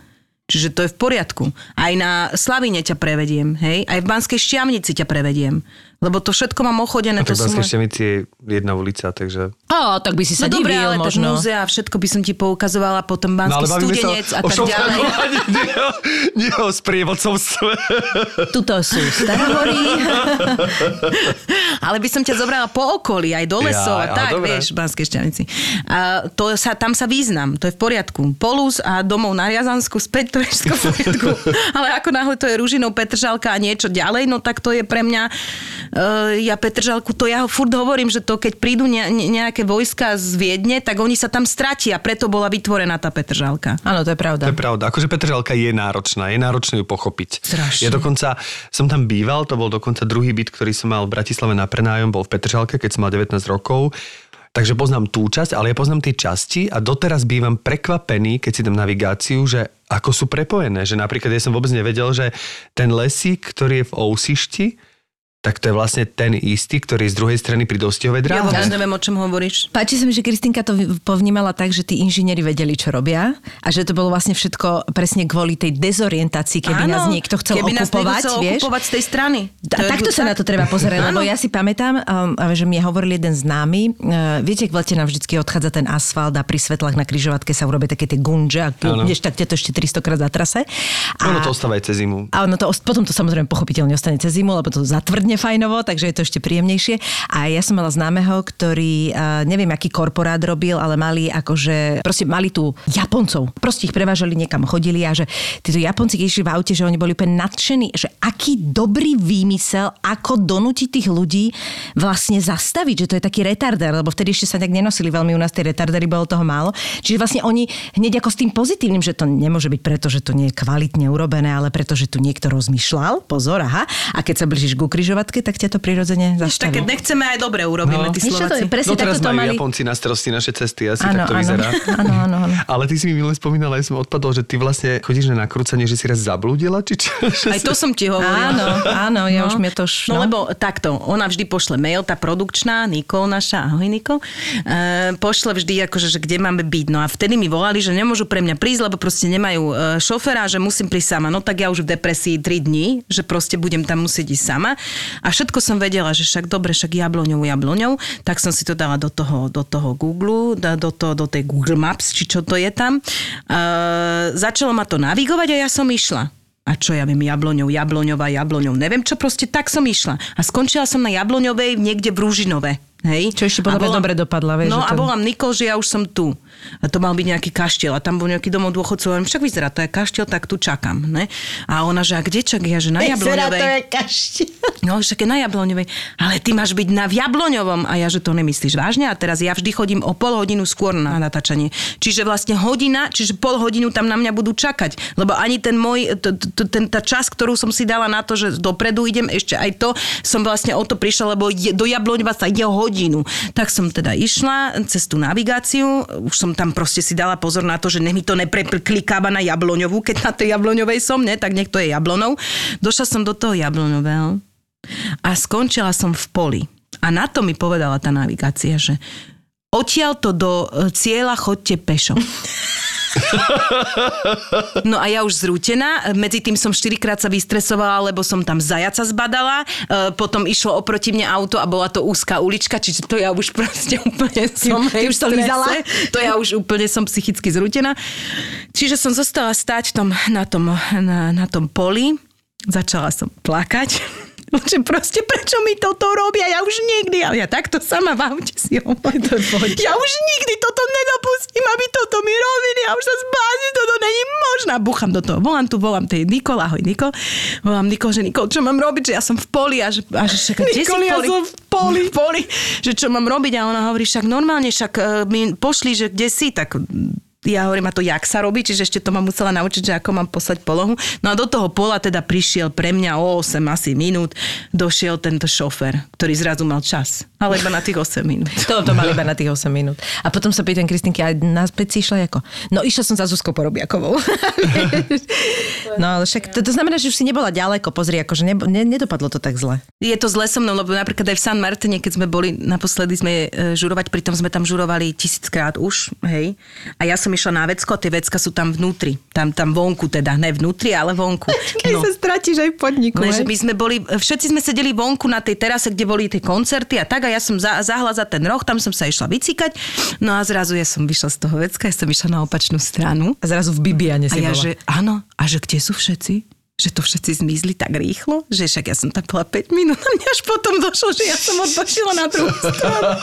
Čiže to je v poriadku. Aj na Slavine ťa prevediem, hej? Aj v Banskej Šťavnici ťa prevediem. Lebo to všetko mám ochodené. A to to sú Banskej moje- jedna ulica, takže... Ó, tak by si sa No dobre, divil ale tak možno. múzea a všetko by som ti poukazovala, potom Banský studenec a tak ďalej. nie, nie o sprievodcovstve. Tuto sú Starohory. Ale by som ťa zobrala po okolí, aj do lesov Ja, a tak, dobre. vieš, Banskej Šťavnici. A to sa, tam sa význam, to je v poriadku. Polus a domov na Riazansku, späť to je všetko v poriadku. Ale ako náhle to je Ružinou, Petržalka a niečo ďalej, no tak to je pre mňa, ja Petržalku, to ja furt hovorím, že to keď prídu ne- nejaké vojska z Viedne, tak oni sa tam stratia, preto bola vytvorená tá Petržalka. Áno, to je pravda. To je pravda. Akože Petržalka je náročná, je náročné ju pochopiť. Strašne. Ja dokonca som tam býval, to bol dokonca druhý byt, ktorý som mal v Bratislave na prenájom, bol v Petržalke, keď som mal 19 rokov. Takže poznám tú časť, ale ja poznám tie časti a doteraz bývam prekvapený, keď si dám navigáciu, že ako sú prepojené. Že napríklad ja som vôbec nevedel, že ten lesík, ktorý je v Ousišti, tak to je vlastne ten istý, ktorý je z druhej strany pri Dostihovej Ja dráhe. vôbec neviem, o čom hovoríš. Páči sa mi, že Kristinka to povnímala tak, že tí inžinieri vedeli, čo robia a že to bolo vlastne všetko presne kvôli tej dezorientácii, keby Áno, nás niekto chcel keby okupovať, chcel vieš. okupovať z tej strany. A takto sa na to treba pozerať, lebo ja si pamätám, um, že mi hovoril jeden známy, uh, viete, v lete nám vždycky odchádza ten asfalt a pri svetlách na križovatke sa urobia také tie gunže a ideš tak to ešte 300 krát za trase. A, Ono to ostáva aj cez zimu. a ono to, potom to samozrejme pochopiteľne ostane cez zimu, lebo to zatvrdne nefajnovo, takže je to ešte príjemnejšie. A ja som mala známeho, ktorý, uh, neviem, aký korporát robil, ale mali akože, proste mali tu Japoncov. Proste ich prevážali niekam, chodili a že títo Japonci, keď išli v aute, že oni boli úplne nadšení, že aký dobrý výmysel, ako donútiť tých ľudí vlastne zastaviť, že to je taký retarder, lebo vtedy ešte sa tak nenosili veľmi u nás tie retardery, bolo toho málo. Čiže vlastne oni hneď ako s tým pozitívnym, že to nemôže byť preto, že to nie je kvalitne urobené, ale preto, že tu niekto rozmýšľal, pozor, aha, a keď sa blížiš ku križovatke, tak ťa to prirodzene Ešte, zastaví. keď nechceme, aj dobre urobíme, No. tí čo, to je Slováci. presne No teraz majú mali. Japonci na starosti naše cesty, asi Áno, tak to áno, vyzerá. áno, áno, áno. Ale ty si mi minule spomínala, ja som odpadol, že ty vlastne chodíš na nakrúcanie, že si raz zablúdila, či čo? Aj to som ti hovorila. Áno, áno, ja už mi to už... No, lebo takto, ona vždy pošle mail, tá produkčná, Nikol naša, ahoj Nikol, e, pošle vždy akože, že kde máme byť. No a vtedy mi volali, že nemôžu pre mňa prísť, lebo proste nemajú e, šoféra, že musím prísť sama. No tak ja už v depresii 3 dní, že proste budem tam musieť ísť sama. A všetko som vedela, že však dobre, však jabloňou, jabloňou, tak som si to dala do toho, do toho Google, do, to, do tej Google Maps, či čo to je tam. E, začalo ma to navigovať a ja som išla. A čo ja viem, jabloňov, jabloňová, jabloňov, neviem čo, proste tak som išla. A skončila som na jabloňovej niekde v Rúžinove. Hej? Čo ešte podľa dobre dopadla, vieš, No že a to- volám Nikol, že ja už som tu. A to mal byť nejaký kaštiel a tam bol nejaký domov dôchodcov. Hovorím, však vyzerá, to je kaštiel, tak tu čakám. Ne? A ona, že a kde čak? Ja, že na jabloňovej. No, však je na Jabloňovej. Ale ty máš byť na Jabloňovom. A ja, že to nemyslíš vážne. A teraz ja vždy chodím o pol hodinu skôr na natáčanie. Čiže vlastne hodina, čiže pol hodinu tam na mňa budú čakať. Lebo ani ten môj, t- t- ten, tá čas, ktorú som si dala na to, že dopredu idem, ešte aj to som vlastne o to prišla, lebo je, do Jabloňova sa ide o hodinu. Tak som teda išla cez tú navigáciu. Už som tam proste si dala pozor na to, že nech mi to nepreklikáva na Jabloňovú, keď na tej Jabloňovej som, ne, tak nech to je Jablonou. Došla som do toho Jabloňového a skončila som v poli. A na to mi povedala tá navigácia, že odtiaľ to do e, cieľa chodte pešo. No a ja už zrútená, medzi tým som štyrikrát sa vystresovala, lebo som tam zajaca zbadala, e, potom išlo oproti mne auto a bola to úzka ulička, čiže to ja už proste úplne som ty hej, už to v strese. lízala? To ja už úplne som psychicky zrútená. Čiže som zostala stáť v tom, na, tom, na, na tom poli, začala som plakať. Že proste prečo mi toto robia? Ja už nikdy, a ja takto sama v aute si hovorím. Ja už nikdy toto nedopustím, aby toto mi robili. Ja už sa zbázim, toto není možné. A Búcham do toho. Volám tu, volám tej Nikol, ahoj Nikol. Volám Nikol, že Nikol, čo mám robiť, že ja som v poli a že, a že však, kde si Nikol, v ja poli? som v poli. v poli, že čo mám robiť a ona hovorí, však normálne, však e, mi pošli, že kde si, tak ja hovorím, a to jak sa robí, čiže ešte to ma musela naučiť, že ako mám poslať polohu. No a do toho pola teda prišiel pre mňa o 8 asi minút, došiel tento šofer, ktorý zrazu mal čas, ale iba na tých 8 minút. To, to mali iba na tých 8 minút. A potom sa pýtam Kristinky, a naspäť si išla ako? No išla som za Zuzkou Porobiakovou. no ale však to, to znamená, že už si nebola ďaleko, pozri, akože ne, ne, nedopadlo to tak zle. Je to zle so mnou, lebo napríklad aj v San Martine, keď sme boli, naposledy sme e, žurovať, pritom sme tam žurovali tisíckrát už, hej. A ja som išla na vecko, tie vecka sú tam vnútri. Tam, tam vonku teda, ne vnútri, ale vonku. Keď sa stratíš aj v podniku. No, hej? my sme boli, všetci sme sedeli vonku na tej terase, kde boli tie koncerty a tak a ja som za, zahla za ten roh, tam som sa išla vycikať. No a zrazu ja som vyšla z toho vecka, ja som išla na opačnú stranu. A zrazu v Bibiane A si ja, bola. že áno, a že kde sú všetci? Že to všetci zmizli tak rýchlo, že však ja som tam bola 5 minút a mne až potom došlo, že ja som odbočila na druhú stranu.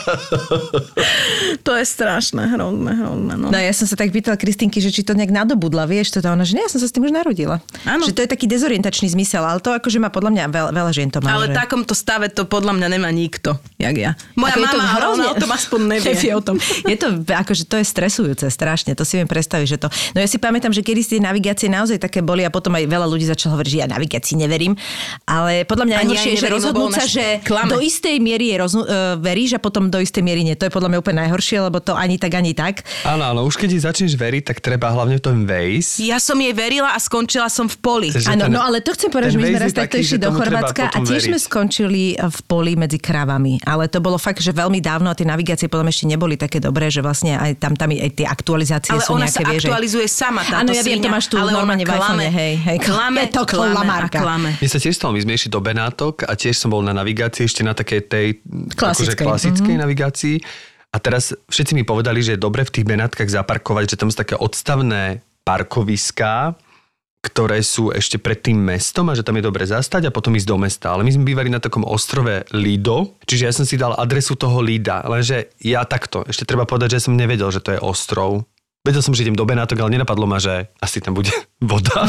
to je strašné, hrozné, hrozné. No. No ja som sa tak pýtala Kristinky, že či to nejak nadobudla, vieš, to ona, že nie, ja som sa s tým už narodila. Áno. Že to je taký dezorientačný zmysel, ale to akože má podľa mňa veľa, veľa žien to má. Ale v že... takomto stave to podľa mňa nemá nikto, jak ja. Moja Ako je to mama, ale hrozne- o tom aspoň nevie. Nevie o tom. Je to, akože to je stresujúce strašne, to si viem predstaviť, že to... No ja si pamätám, že kedy tie navigácie naozaj také boli a potom aj veľa ľudí začalo hovoriť, že ja navigácii neverím. Ale podľa mňa najhoršie je, že rozhodnúť sa, že klame. do istej miery je roznu- uh, veríš a potom do istej miery nie. To je podľa mňa úplne najhoršie, lebo to ani tak, ani tak. Áno, áno, už keď jej začneš veriť, tak treba hlavne v tom Waze. Ja som jej verila a skončila som v poli. Áno, ten- no ale to chcem povedať, že my sme raz takto išli do Chorvátska a tiež sme skončili v poli medzi krávami. Ale to bolo fakt, že veľmi dávno a tie navigácie potom ešte neboli také dobré, že vlastne aj tam, tam aj tie aktualizácie Ale sú ona nejaké, sa vieš, že- aktualizuje sama táto Áno, ja viem, to máš tu normálne v iPhone, klame. hej, hej. Klame, to klame klamárka. klame. Mne sa tiež stalo, išli do Benátok a tiež som bol na navigácii, ešte na takej tej akože Klasickej. klasickej navigácii. A teraz všetci mi povedali, že je dobre v tých Benátkach zaparkovať, že tam sú také odstavné parkoviská, ktoré sú ešte pred tým mestom a že tam je dobre zastať a potom ísť do mesta. Ale my sme bývali na takom ostrove Lido, čiže ja som si dal adresu toho Lida, lenže ja takto, ešte treba povedať, že som nevedel, že to je ostrov. Vedel som, že idem do Benátok, ale nenapadlo ma, že asi tam bude voda.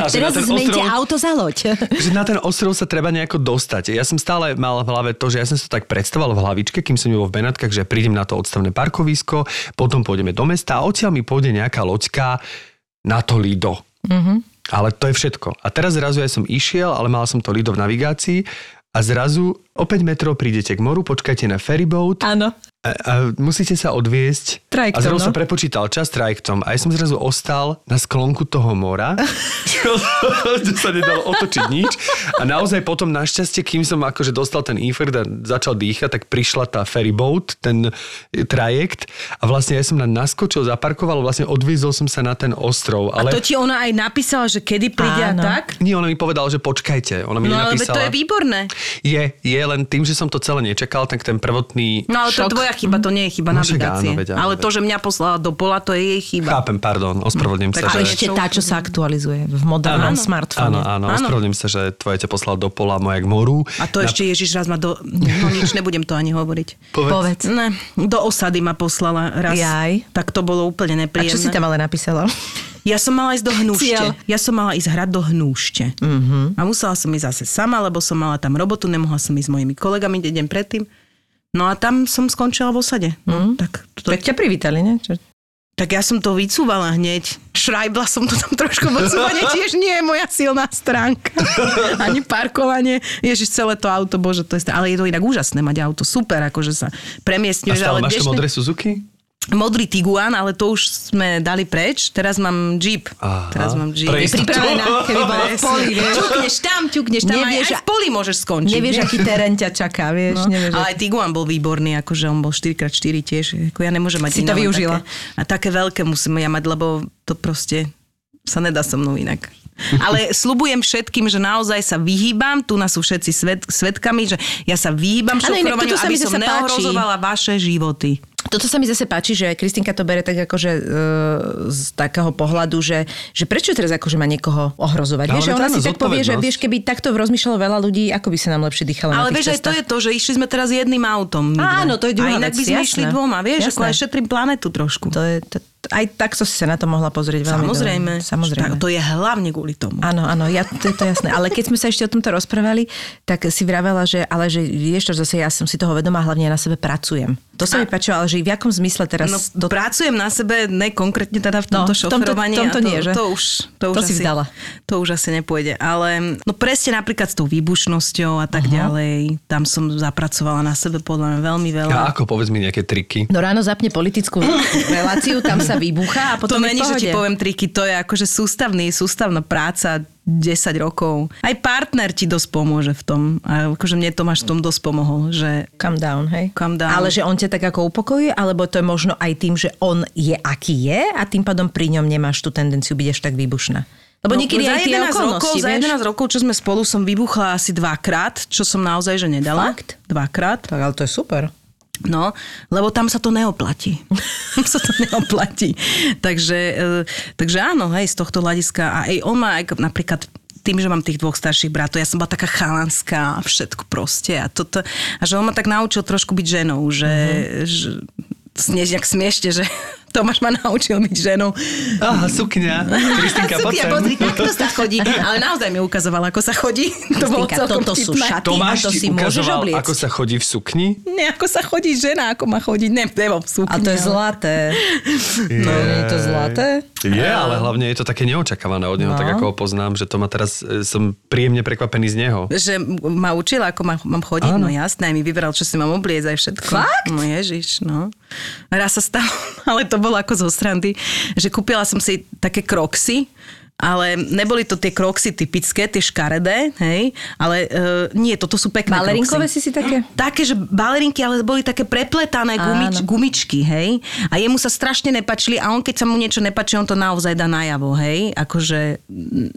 a Teraz ostrov- auto za loď. že na ten ostrov sa treba nejako dostať. Ja som stále mal v hlave to, že ja som sa tak predstavoval v hlavičke, kým som bol v Benátkach, že prídem na to odstavné parkovisko, potom pôjdeme do mesta a odtiaľ mi pôjde nejaká loďka na to Lido. Mm-hmm. Ale to je všetko. A teraz zrazu ja som išiel, ale mal som to Lido v navigácii a zrazu o 5 metrov prídete k moru, počkajte na ferryboat Áno. A, a musíte sa odviesť. Trajektom, a zrazu no. sa prepočítal čas trajektom. A ja som zrazu ostal na sklonku toho mora, čo, sa nedalo otočiť nič. A naozaj potom našťastie, kým som akože dostal ten infert a začal dýchať, tak prišla tá ferryboat, ten trajekt a vlastne ja som na naskočil, zaparkoval, vlastne odviezol som sa na ten ostrov. A Ale to ti ona aj napísala, že kedy príde Áno. a tak? nie, ona mi povedala, že počkajte. Ona mi No ale to je výborné. je, je, len tým, že som to celé nečakal, tak ten prvotný No ale to je Tvoja chyba, to nie je chyba No navigácie. áno, veď áno, ale to, že mňa poslala do pola, to je jej chyba. Chápem, pardon, ospravedlním sa. Takže Ale že... ešte tá, čo sa aktualizuje v modernom Áno. smartfóne. Áno, áno, Áno. ospravedlním sa, že tvoje ťa poslal do pola, moja k moru. A to ešte Ježiš raz ma do... No nič, nebudem to ani hovoriť. Povedz. Povedz. Ne, do osady ma poslala raz. Jaj. Tak to bolo úplne A nepríjemné. čo si tam ale napísala? Ja som mala ísť do hnúšte. Cieľ. Ja som mala ísť hrať do hnúšte. Uh-huh. A musela som ísť zase sama, lebo som mala tam robotu, nemohla som ísť s mojimi kolegami deň predtým. No a tam som skončila v osade. No, tak, to, Tak ťa privítali, ne? Čo? tak ja som to vycúvala hneď. Šrajbla som to tam trošku, bo cúvanie tiež nie je moja silná stránka. Ani parkovanie. Ježiš, celé to auto, bože, to je... Ale je to inak úžasné mať auto. Super, akože sa A premiestňuješ. stále ale máš tam dnešné- modré Suzuki? Modrý Tiguan, ale to už sme dali preč. Teraz mám Jeep. Aha. Teraz mám Jeep. Pre Je pripravená, keby bola v poli, vieš. Ťukneš tam, ťukneš tam. Nevieš, aj, aj v poli môžeš skončiť. Nevieš, vieš. aký terén ťa čaká, vieš? No, Nevieš, ale aj Tiguan bol výborný, akože on bol 4x4 tiež. Ako ja nemôžem mať Si to využila. Také, a také veľké musím ja mať, lebo to proste sa nedá so mnou inak. Ale slubujem všetkým, že naozaj sa vyhýbam, tu nás sú všetci svet, svetkami, že ja sa vyhýbam šofrovaniu, aby som neohrozovala vaše životy. Toto sa mi zase páči, že Kristinka to bere tak akože e, z takého pohľadu, že, že prečo teraz akože má niekoho ohrozovať. Ale Vieš, že ona si tak povie, že vieš, keby takto rozmýšľalo veľa ľudí, ako by sa nám lepšie dýchalo Ale vieš, aj to je to, že išli sme teraz jedným autom. Áno, to je druhá A inak vec, by sme jasné. išli dvoma, vieš, ako Jasné. aj šetrím planetu trošku. To je, to, aj takto si sa na to mohla pozrieť veľmi Samozrejme. dobre. Samozrejme. Tak, to je hlavne kvôli tomu. Áno, áno, ja, to je to jasné. Ale keď sme sa ešte o tomto rozprávali, tak si vravela, že ale že vieš čo, zase ja som si toho vedomá, hlavne ja na sebe pracujem. To sa mi páčilo, ale že v akom zmysle teraz... No, to, pracujem na sebe, ne konkrétne teda v No, tomto v tomto- šoferovaní. tomto a to, nie, že? To už, to už To si asi, vzdala. To už asi nepôjde. Ale no presne napríklad s tou výbušnosťou a tak uh-huh. ďalej, tam som zapracovala na sebe podľa mňa veľmi veľa. A ako, povedz mi nejaké triky. No ráno zapne politickú reláciu, tam sa vybuchá a to potom v není, že ti poviem triky, to je akože sústavný, sústavná práca 10 rokov. Aj partner ti dosť pomôže v tom. A akože mne Tomáš v tom dosť pomohol, že Calm down, hej? Calm down. Ale že on ťa tak ako upokojuje, alebo to je možno aj tým, že on je aký je a tým pádom pri ňom nemáš tú tendenciu byť až tak výbušná. Lebo niekedy No, za aj tie 11 okolnosti, rokov, Za vieš? 11 rokov, čo sme spolu, som vybuchla asi dvakrát, čo som naozaj že nedala. Fakt? Dvakrát. Tak ale to je super. No, lebo tam sa to neoplatí. Sa to neoplatí. Takže, e, takže áno, hej, z tohto hľadiska. A aj on má aj napríklad tým, že mám tých dvoch starších bratov, ja som bola taká chalanská a všetko proste. A, toto, a že on ma tak naučil trošku byť ženou, že, Mhm. mm-hmm. že nejak smiešne, že Tomáš ma naučil byť ženou. Aha, sukňa. Kristinka, Sukňa, pozri, takto sa chodí. Ale naozaj mi ukazoval, ako sa chodí. To bolo celkom toto sú šaty. Tomáš a to si môžeš ukazoval, obliecť. ako sa chodí v sukni? Nie, ako sa chodí žena, ako má chodiť. Ne, nebo v sukni. A to je zlaté. No, nie je to zlaté? Je, ale hlavne je to také neočakávané od neho, No. tak ako ho poznám, že to ma teraz, e, som príjemne prekvapený z neho. Že ma učila, ako má, mám chodiť, Áno. no jasné, mi vyberal, čo si mám obliecť aj všetko. Fakt? No ježiš, no. Raz sa stalo, ale to bolo ako zo srandy, že kúpila som si také kroxy, ale neboli to tie kroxy typické, tie škaredé, hej, ale uh, nie, toto sú pekné Balerinkové kroxy. si si také? Také, že balerinky, ale boli také prepletané gumič, Áno. gumičky, hej. A jemu sa strašne nepačili a on keď sa mu niečo nepačí, on to naozaj dá najavo, hej. Akože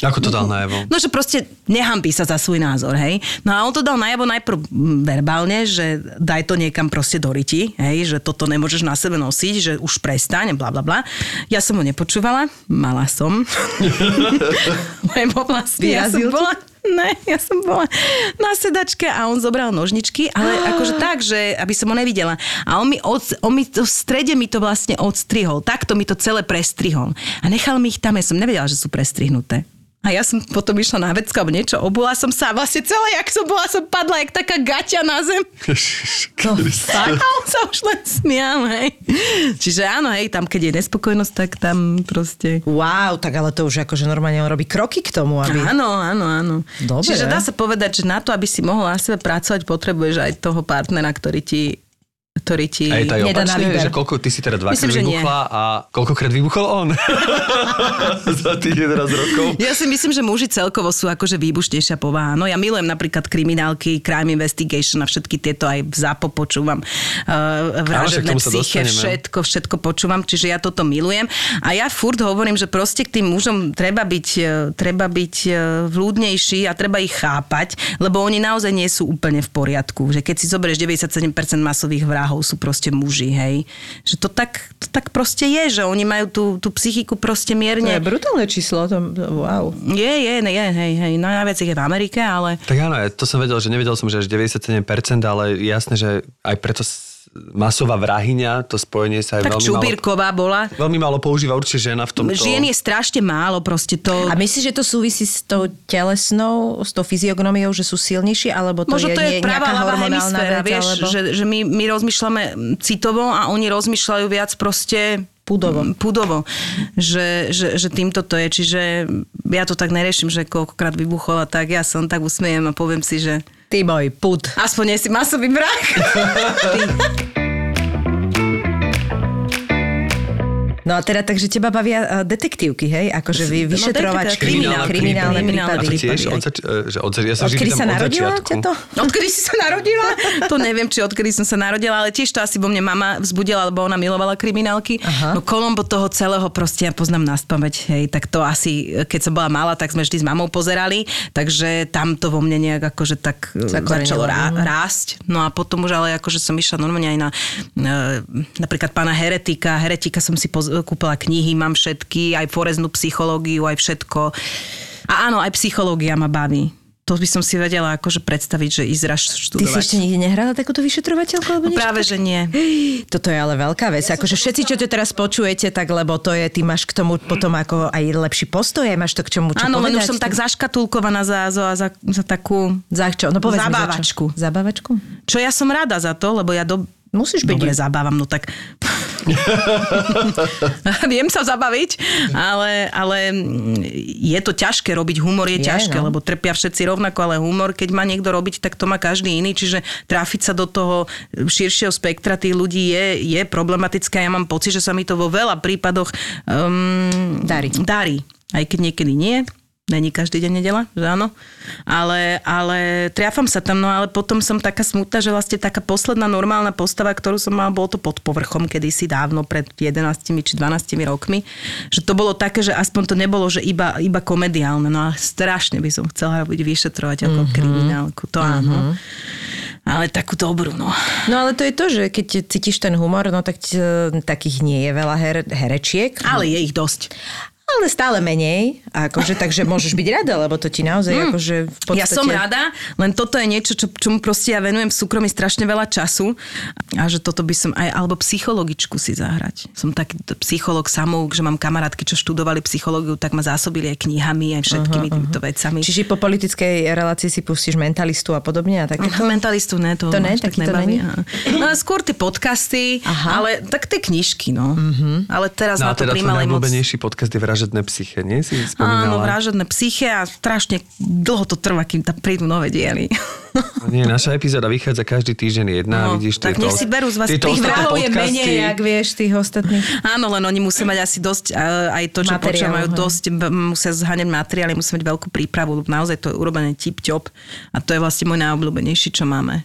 Ako to dal najavo? No, že proste nehambí sa za svoj názor, hej. No a on to dal najavo najprv mm, verbálne, že daj to niekam proste do riti, hej, že toto nemôžeš na sebe nosiť, že už prestaň, bla bla bla. Ja som ho nepočúvala, mala som. Lebo vlastne ja som bola... Ne, ja som bola na sedačke a on zobral nožničky, ale akože tak, že aby som ho nevidela. A on mi, od, on mi to v strede mi to vlastne odstrihol. Takto mi to celé prestrihol. A nechal mi ich tam, ja som nevedela, že sú prestrihnuté. A ja som potom išla na vecko alebo niečo, obula som sa a vlastne celé, jak som bola, som padla jak taká gaťa na zem. A on sa už len smial, hej. Čiže áno, hej, tam keď je nespokojnosť, tak tam proste... Wow, tak ale to už akože normálne on robí kroky k tomu, aby... Áno, áno, áno. Dobre. Čiže dá sa povedať, že na to, aby si mohol na sebe pracovať, potrebuješ aj toho partnera, ktorý ti ktorý ti... A je to aj Nedá na opačne, výber. že koľko ty si teda dvakrát Myslím, že nie. vybuchla a koľkokrát vybuchol on za tých 11 rokov. Ja si myslím, že muži celkovo sú akože výbušnejšia povaha. No ja milujem napríklad kriminálky, crime investigation a všetky tieto aj v zápo počúvam. Uh, vražedné tomu sa psyche, dostaneme. všetko, všetko počúvam, čiže ja toto milujem. A ja furt hovorím, že proste k tým mužom treba byť, e, treba byť e, vľúdnejší a treba ich chápať, lebo oni naozaj nie sú úplne v poriadku. Že keď si zoberieš 97% masových vrahov sú proste muži, hej. Že to tak, to tak proste je, že oni majú tú, tú psychiku proste To mierne je brutálne číslo, to, wow. je, je, je, hej, hej. No najviac ich je v Amerike, ale... Tak áno, ja to som vedel, že nevedel som, že až 97%, ale jasné, že aj preto masová vrahyňa, to spojenie sa aj Tak veľmi Čubírková bola. malo, veľmi málo používa určite žena v tomto. Žien je strašne málo, proste to... A myslíš, že to súvisí s tou telesnou, s tou fyziognomiou, že sú silnejší, alebo to Možno je, to je nie, ľavá hormonálna hemisféra, vec? vieš, alebo... že, že my, my rozmýšľame citovo a oni rozmýšľajú viac proste Pudovo. pudovo, že, že, že týmto to je. Čiže ja to tak neriešim, že koľkokrát vybuchol a tak ja som tak usmiejem a poviem si, že Ty môj pud. aspoň nie si masový vrah. No a teda, takže teba bavia uh, detektívky, hej? Akože vy, No, vyšetrovačky, detektív, kriminálne kriminálne prípady. Tiež od, zač- e, že od, ja sa Odkedy sa od narodila to? Odkedy si sa narodila? To neviem, či odkedy som sa narodila, ale tiež to asi vo mne mama vzbudila, lebo ona milovala kriminálky. Aha. No Kolombo toho celého proste ja poznám na spameť, hej, tak to asi, keď som bola malá, tak sme vždy s mamou pozerali, takže tam to vo mne nejak akože tak začalo rá, Mhm. rásť. No a potom už ale akože som išla normálne aj na napríklad pána Heretika. Heretika som si poz- kúpila knihy, mám všetky, aj foreznú psychológiu, aj všetko. A áno, aj psychológia ma baví. To by som si vedela akože predstaviť, že ísť raz Ty študovať. si ešte nikdy nehrala takúto vyšetrovateľku? Alebo niečo? Práve, že nie. Toto je ale veľká vec. Akože všetci, čo to teraz počujete, tak lebo to je, ty máš k tomu potom ako aj lepší postoj, aj máš to k čomu čo Áno, len už som tak zaškatulkovaná za, za, za, za takú... Za čo? No povedz mi, za čo? Zabávačku. Zabávačku? Čo ja som rada za to, lebo ja do... Musíš byť. Dobre, zabávam, no tak... Viem sa zabaviť, ale, ale je to ťažké, robiť humor je, Je, ťažké, no. lebo trpia všetci rovnako, ale humor, keď má niekto robiť, tak to má každý iný, čiže trafiť sa do toho širšieho spektra tých ľudí je, je problematické. Ja mám pocit, že sa mi to vo veľa prípadoch um, Darí. darí. Aj keď niekedy nie, Není každý deň nedela, že áno. Ale, ale triafam sa tam, no ale potom som taká smutná, že vlastne taká posledná normálna postava, ktorú som mala, bolo to pod povrchom kedysi dávno, pred 11 či 12 rokmi. Že to bolo také, že aspoň to nebolo, že iba, iba komediálne. No a strašne by som chcela robiť vyšetrovateľkou mm-hmm. kriminálku, to áno. Ale takú dobrú, no. No ale to je to, že keď cítiš ten humor, no tak e, takých nie je veľa her, herečiek. Ale je ich dosť. Ale stále menej, akože, takže môžeš byť rada, lebo to ti naozaj akože v podstate... Ja som rada, len toto je niečo, čo, čomu proste ja venujem v súkromí strašne veľa času a že toto by som aj, alebo psychologičku si zahrať. Som taký psycholog samou, že mám kamarátky, čo študovali psychológiu, tak ma zásobili aj knihami, aj všetkými týmito vecami. Čiže po politickej relácii si pustíš mentalistu a podobne a takéto? Mentalistu ne, to, To ne, tak nebaví. No skôr tie podcasty, Aha. ale tak tie knižky, no. Ale teraz No na to teda tvoj primalej moc... podcast je Vražedné psyche, nie? Si spomínala. Áno, vražedné psyche a strašne dlho to trvá, kým tam prídu nové diely. Nie, naša epizóda vychádza každý týždeň jedna, No, vidíš tak tieto, nech si berú z vás tých Vrahov je menej, ak vieš, tých ostatných. Áno, len oni musia mať asi dosť, a- aj to, čo počúvajú, majú hej. dosť, musia zháňať materiály, musia mať veľkú prípravu, naozaj to je urobené tip-top a to je vlastne môj najobľúbenejší, čo máme.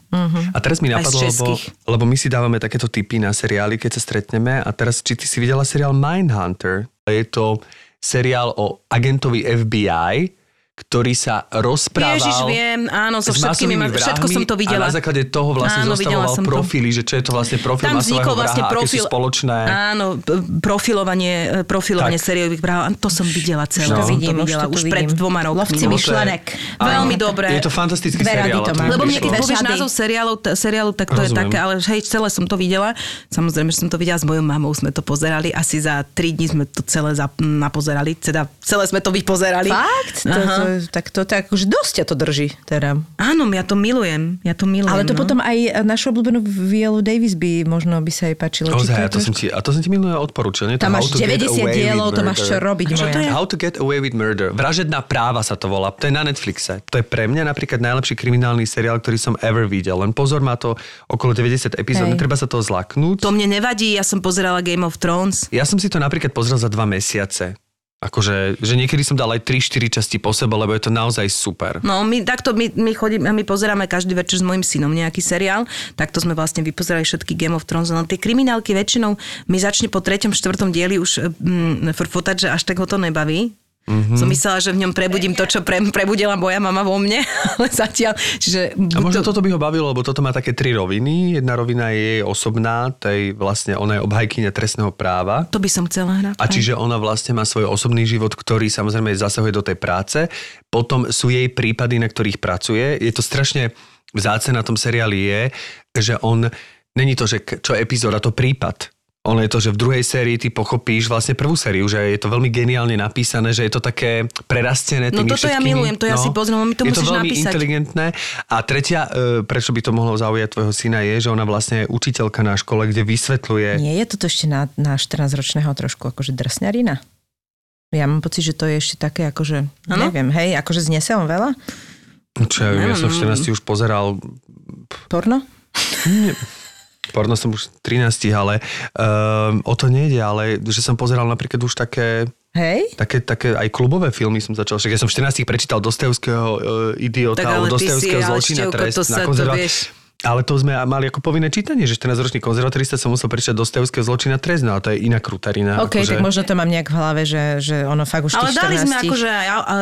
A teraz mi napadlo, lebo, lebo my si dávame takéto typy na seriály, keď sa stretneme a teraz, či ty si videla seriál Mindhunter? Je to seriál o agentovi FBI, ktorý sa rozprával Ježiš, viem, áno, so všetkými, ma- všetko som to videla. A na základe toho vlastne Áno, zostavoval to. profily, že čo je to vlastne profil Tam vznikol vraha, vlastne aké profil, spoločné. Áno, profilovanie, e, profilovanie Tak. sériových vrahov. To som videla celé. No. som Vidím, to už videla to tu už pred vidím. dvoma rokmi. Lovci myšlenek. Veľmi Áno. dobré. Je to fantastický Dve rady seriál. to Lebo mne, keď povieš názov seriálu, t- seriálu, tak to je Rozumiem. také, ale hej, celé som to videla. Samozrejme, že som to videla s mojou mamou, sme to pozerali. Asi za tri dní sme to celé napozerali. Teda celé sme to vypozerali. Fakt? To, to, tak to tak už dosť ťa to drží. Teda. Áno, ja to milujem. Ja to milujem. Ale to no. potom aj našu obľúbenú Viola Davis by možno by sa jej páčilo. Či Ozaj, a to som ti, a to som ti minulé odporúčil. Nie? Tam máš to Get 90 Away dielov, to máš čo robiť. Čo moja. to je? How to get away with murder. Vražedná práva sa to volá. To je na Netflixe. To je pre mňa napríklad najlepší kriminálny seriál, ktorý som ever videl. Len pozor, má to okolo 90 epizód, treba sa toho zlaknúť. To mne nevadí, ja som pozerala Game of Thrones. Ja som si to napríklad pozrel za dva mesiace. Akože, že niekedy som dal aj 3-4 časti po sebe, lebo je to naozaj super. No, my takto my, my, chodíme, my pozeráme každý večer s mojim synom nejaký seriál, takto sme vlastne vypozerali všetky Game of Thrones, len tie kriminálky väčšinou mi začne po treťom, štvrtom dieli už mm, frfotať, že až tak ho to nebaví. Mhm. Mm-hmm. Som myslela, že v ňom prebudím to, čo pre, prebudila moja mama vo mne, ale zatiaľ, čiže... A možno to, toto by ho bavilo, lebo toto má také tri roviny. Jedna rovina je jej osobná, tej vlastne ona je obhajkyňa trestného práva. to by som chcela hrať. A čiže ona vlastne má svoj osobný život, ktorý samozrejme zasahuje do tej práce. Potom sú jej prípady, na ktorých pracuje. Je to strašne vzácne na tom seriáli je, že on, není to, že čo epizóda, to prípad. Ono je to, že v druhej sérii ty pochopíš vlastne prvú sériu, že je to veľmi geniálne napísané, že je to také prerastené No toto ja všetkými. milujem, to ja si pozriem, no mi to je to veľmi napísať. inteligentné. A tretia, e, prečo by to mohlo zaujať tvojho syna, je, že ona vlastne je učiteľka na škole, kde vysvetľuje Nie je toto ešte na, na 14-ročného trošku akože drsňarina? Ja mám pocit, že to je ešte také akože, Áno? neviem, hej, akože znese on veľa? Čo ja, viem, ja som v 14 už pozeral Porno? Porno som už 13, ale um, o to nejde, ale že som pozeral napríklad už také, Hej? také, také aj klubové filmy som začal. Však ja som v 14 prečítal Dostojevského uh, idiota, Tak ale Dostojevského zločina trest to na sa- to konzerva- vieš. Ale to sme mali ako povinné čítanie, že 14-ročný konzervatorista sa musel prečítať Dostojevského zločina trest, no a to je iná krutarina. OK, akože- tak možno to mám nejak v hlave, že, že ono fakt už Ale dali 14 sme akože,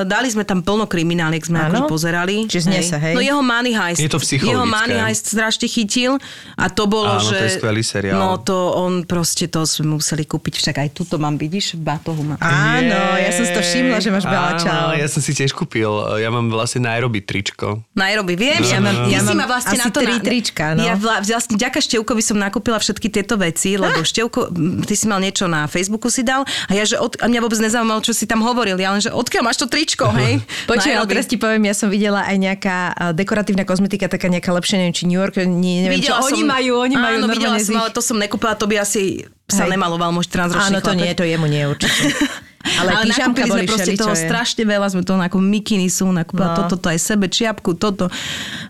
dali sme tam plno krimináliek, sme Áno? akože pozerali. Čiže znese, hej? No jeho Money Heist. Je to psychologické. Jeho Money Heist strašne chytil a to bolo, Áno, to že... je skvelý seriál. No to on proste, to sme museli kúpiť, však aj tuto mám, vidíš, v batohu mám. Áno, ja som si to všimla, že máš veľa čau. Ja som si tiež kúpil, ja mám vlastne Nairobi tričko. Nairobi, viem, Ja že mám- ja mám ma vlastne asi na to... trička, no. Ja vla, vlastne ďaká Števkovi som nakúpila všetky tieto veci, lebo Števko, m, ty si mal niečo na Facebooku si dal a ja, že od, a mňa vôbec nezaujímalo, čo si tam hovoril, ja len, že odkiaľ máš to tričko, hej? Počuj, ale Nairobi. teraz ti poviem, ja som videla aj nejaká dekoratívna kozmetika, taká nejaká lepšia, neviem, či New York, nie, neviem, Videla čo oni som- majú, oni majú Áno, videla som, ale to som nekúpila, to by asi sa Hej. nemaloval môj 14-ročný Áno, to nie, to jemu nie určite. Ale, ale nakúpili sme proste toho je. strašne veľa, sme toho ako mikiny sú, nakúpila No. toto, to aj sebe, čiapku, toto.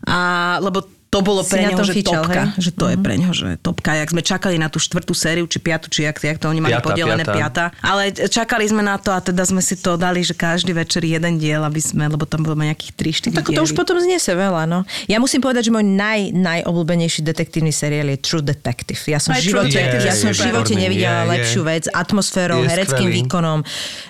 A, lebo to bolo pre neho, že fičal, topka. hej? Že to je pre neho, že topka. Jak sme čakali na tú štvrtú sériu, či piatu, či jak, jak to oni mali Piata, podelené, piata. piata. Ale čakali sme na to a teda sme si to dali, že každý večer jeden diel, aby sme, lebo tam bolo nejakých 3-4 Tak to už potom znese veľa, no. Ja musím povedať, že môj naj, najobľúbenejší detektívny seriál je True Detective. Ja som Aj v živote, Detective ja je som v živote výborný, nevidela je, je. lepšiu vec, atmosférou, Je hereckým skvelý. výkonom.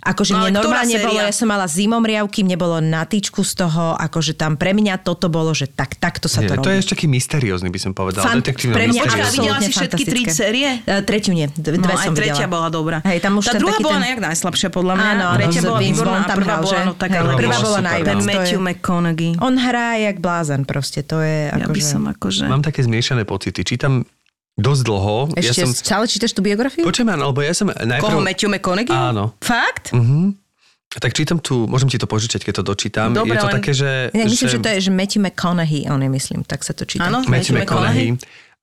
Akože No, mne normálne bolo, ja som mala zimom riavky, mne bolo na týčku z toho, akože tam pre mňa toto bolo, že tak, takto sa Nie, to to robí. je ešte taký mysteriózny, by som povedal. Fant- Detektívno pre mňa videla si všetky tri série? E, tretiu nie, dve no, som aj tretia videla. bola dobrá. Hej, tam už tá druhá taký bola ten... nejak najslabšia podľa mňa. Áno, áno, tretia bola výborná a tam prvá bola no, taká Prvá Prvá bola najviac. Ten to je- Matthew McConaughey. On hrá jak blázan proste, to je Ja akože... by som akože... Mám také zmiešané pocity. Čítam dosť dlho. Ešte ja som... stále čítaš tú biografiu? Počujem, lebo ja som najprv... Koho, Matthew McConaughey? Áno. Fakt? Mhm. Tak čítam tu, môžem ti to požičať, keď to dočítam. Dobre, je to len- také, že... Ja myslím, že... to je, že Matthew McConaughey, on je, myslím, tak sa to číta. Áno. Matthew Matthew McConaughey.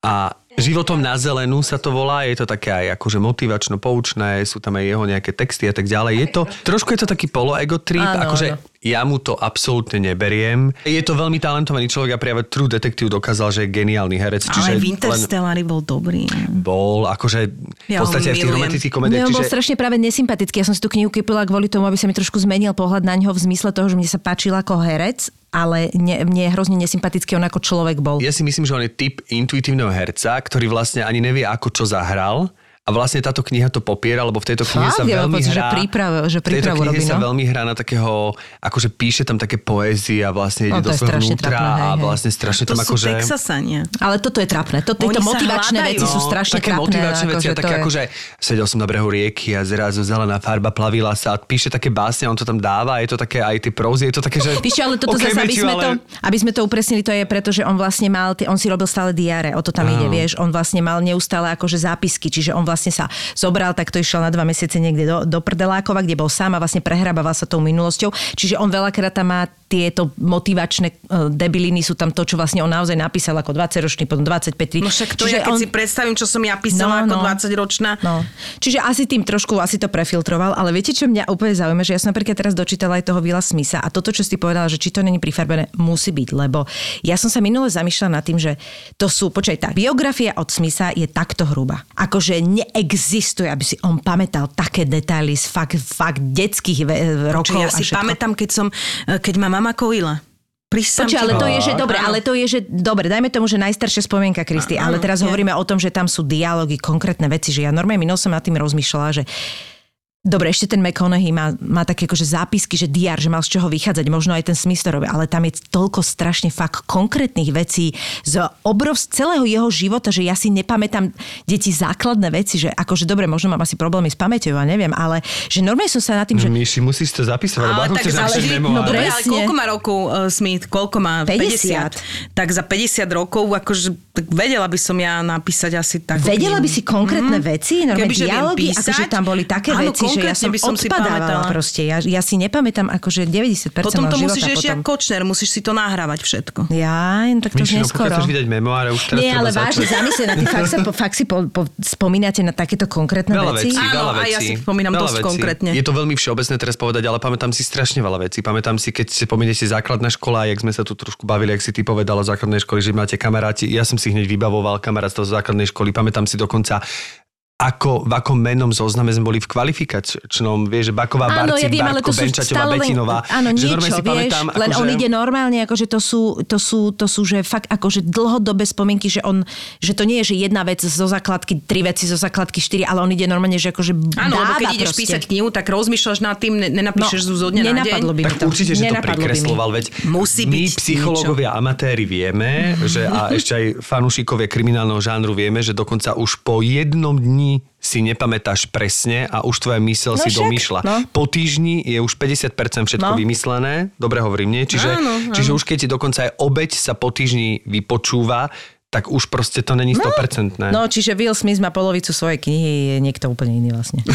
A životom na zelenú sa to volá, je to také aj akože motivačno poučné, sú tam aj jeho nejaké texty a tak ďalej. Je to, trošku je to taký polo-ego trip, Áno, akože áno. Ja mu to absolútne neberiem. Je to veľmi talentovaný človek a práve True Detective dokázal, že je geniálny herec. Čiže Ale v len Interstellari bol dobrý. bol, akože v Ja podstate aj v tých romantických komediách. on bol Čiže strašne práve nesympatický. Ja som si tú knihu kúpila kvôli tomu, aby sa mi trošku zmenil pohľad na ňo v zmysle toho, že mne sa páčil ako herec, ale ne, mne je hrozne nesympatický on ako človek bol. ja si myslím, že on je typ intuitívneho herca, ktorý vlastne ani nevie, ako čo zahral A vlastne táto kniha to popiera, lebo v tejto knihe Fakt? sa Ja veľmi pocit, že hrá... príprav- že v tejto knihe robí, sa no. veľmi hrá na takého, akože píše tam také poézie a vlastne ide No, to do svojho vnútra trapné, hej, a vlastne strašne To tam sú akože... Texasania. Ale toto je trapné. To, tieto motivačné hľadajú. veci sú No, strašne také trapné. motivačné veci a akože také je- akože sedel som na brehu rieky a zrazu zelená farba plavila sa a píše také básne, on to tam dáva, je to také aj tie prózy, je to také, že... Čo, ale toto zase, aby sme, ale- to, aby sme to upresnili, to je preto, že on vlastne mal, on si robil stále diáre, o to tam ide, vieš, on vlastne mal neustále akože zápisky, čiže on vlastne sa zobral, tak to išiel na dva mesiace niekde do, do Prdelákova, kde bol sám a vlastne prehrabával sa tou minulosťou, čiže on veľakrát tam má tieto motivačné uh, debiliny, sú tam to, čo vlastne on naozaj napísal ako 20-ročný, potom 25 No však to ja, keď si predstavím, čo som ja písala No, ako no. 20-ročná. No. Čiže asi tým trošku asi to prefiltroval, ale viete, čo mňa úplne zaujíma, že ja som napríklad teraz dočítala aj toho Vila Smitha a toto, čo si povedala, že či to není prifarbené, musí byť, lebo ja som sa minule zamýšľala nad tým, že to sú, počkaj, tá biografia od Smitha je takto hrubá. Akože neexistuje, aby si on pamätal také detaily z fakt, fakt detských rokov. Čo ja si všetko. pamätám, keď som, keď ma mama kojila. Prísam Počkaj, ale to je, že dobre, ale to je, že dobre, dajme tomu, že najstaršia spomienka Kristy, ale teraz je. hovoríme o tom, že tam sú dialógy, konkrétne veci, že ja normálne minul som nad tým rozmýšľala, že Dobre, ešte ten McConaughey má, má také akože zápisky, že diar, že mal z čoho vychádzať, možno aj ten Smith to robí, ale tam je toľko strašne fakt konkrétnych vecí z obrov z celého jeho života, že ja si nepamätám deti základné veci, že akože dobre, možno mám asi problémy s pamäťou, ja neviem, ale že normálne som sa nad tým, že Myši, musíš to zapísať, lebo Ale tak chceš napísať záleží, memoár? no dobre, ale koľko má rokov uh, Smith? Koľko má? 50. 50. Tak za 50 rokov, akože tak vedela by som ja napísať asi tak. Vedela by si konkrétne veci, normálne dialógy, písať, akože tam boli také áno, veci, že ja som by som si pamätala. proste. Ja, ja si nepamätám akože 90% Potom to musíš ešte ako Kočner, musíš si to nahrávať všetko. Ja, tak to už neskoro. chceš vydať memoáre, už teraz Nie, ale vážne, zamyslieť na tým, fakt, sa, po, fakt si po, po, spomínate na takéto konkrétne Veľa veci? Áno, veľa a ja si spomínam veľa dosť vecí. konkrétne. Je to veľmi všeobecné teraz povedať, ale pamätám si strašne veľa vecí. Pamätám si, keď si spomeniete základná škola, jak sme sa tu trošku bavili, jak si ty povedala základnej školy, že máte kamaráti. Ja som si hneď vybavoval kamarátstvo z základnej školy. Pamätám si dokonca ako, v akom menom zozname sme boli v kvalifikačnom, vieš, že Baková, Áno, ja Barcik, viem, ale Bartko, to sú Benčaťová, Betinová. áno, že niečo, si vieš, pamätám, len akože- on ide normálne, akože to sú, to sú, to sú, že fakt akože dlhodobé spomienky, že on, že to nie je, že jedna vec zo základky, tri veci zo základky, štyri, ale on ide normálne, že akože Áno, lebo keď ideš proste. písať knihu, tak rozmýšľaš nad tým, ne- nenapíšeš no, zo dňa na deň. nenapadlo by mi Tak to. určite, že to prikresloval, veď Musí my psychológovia amatéri vieme, že a ešte aj fanúšikovia kriminálneho žánru vieme, že dokonca už po jednom dni si nepamätáš presne a už tvoja mysel No si však, domýšľa. no. Po týždni je už 50% všetko No. vymyslené, dobre hovorím, nie? Čiže, Áno, áno. čiže už keď ti dokonca aj obeď sa po týždni vypočúva, tak už proste to není 100%. No, čiže Will Smith má polovicu svojej knihy, je niekto úplne iný vlastne.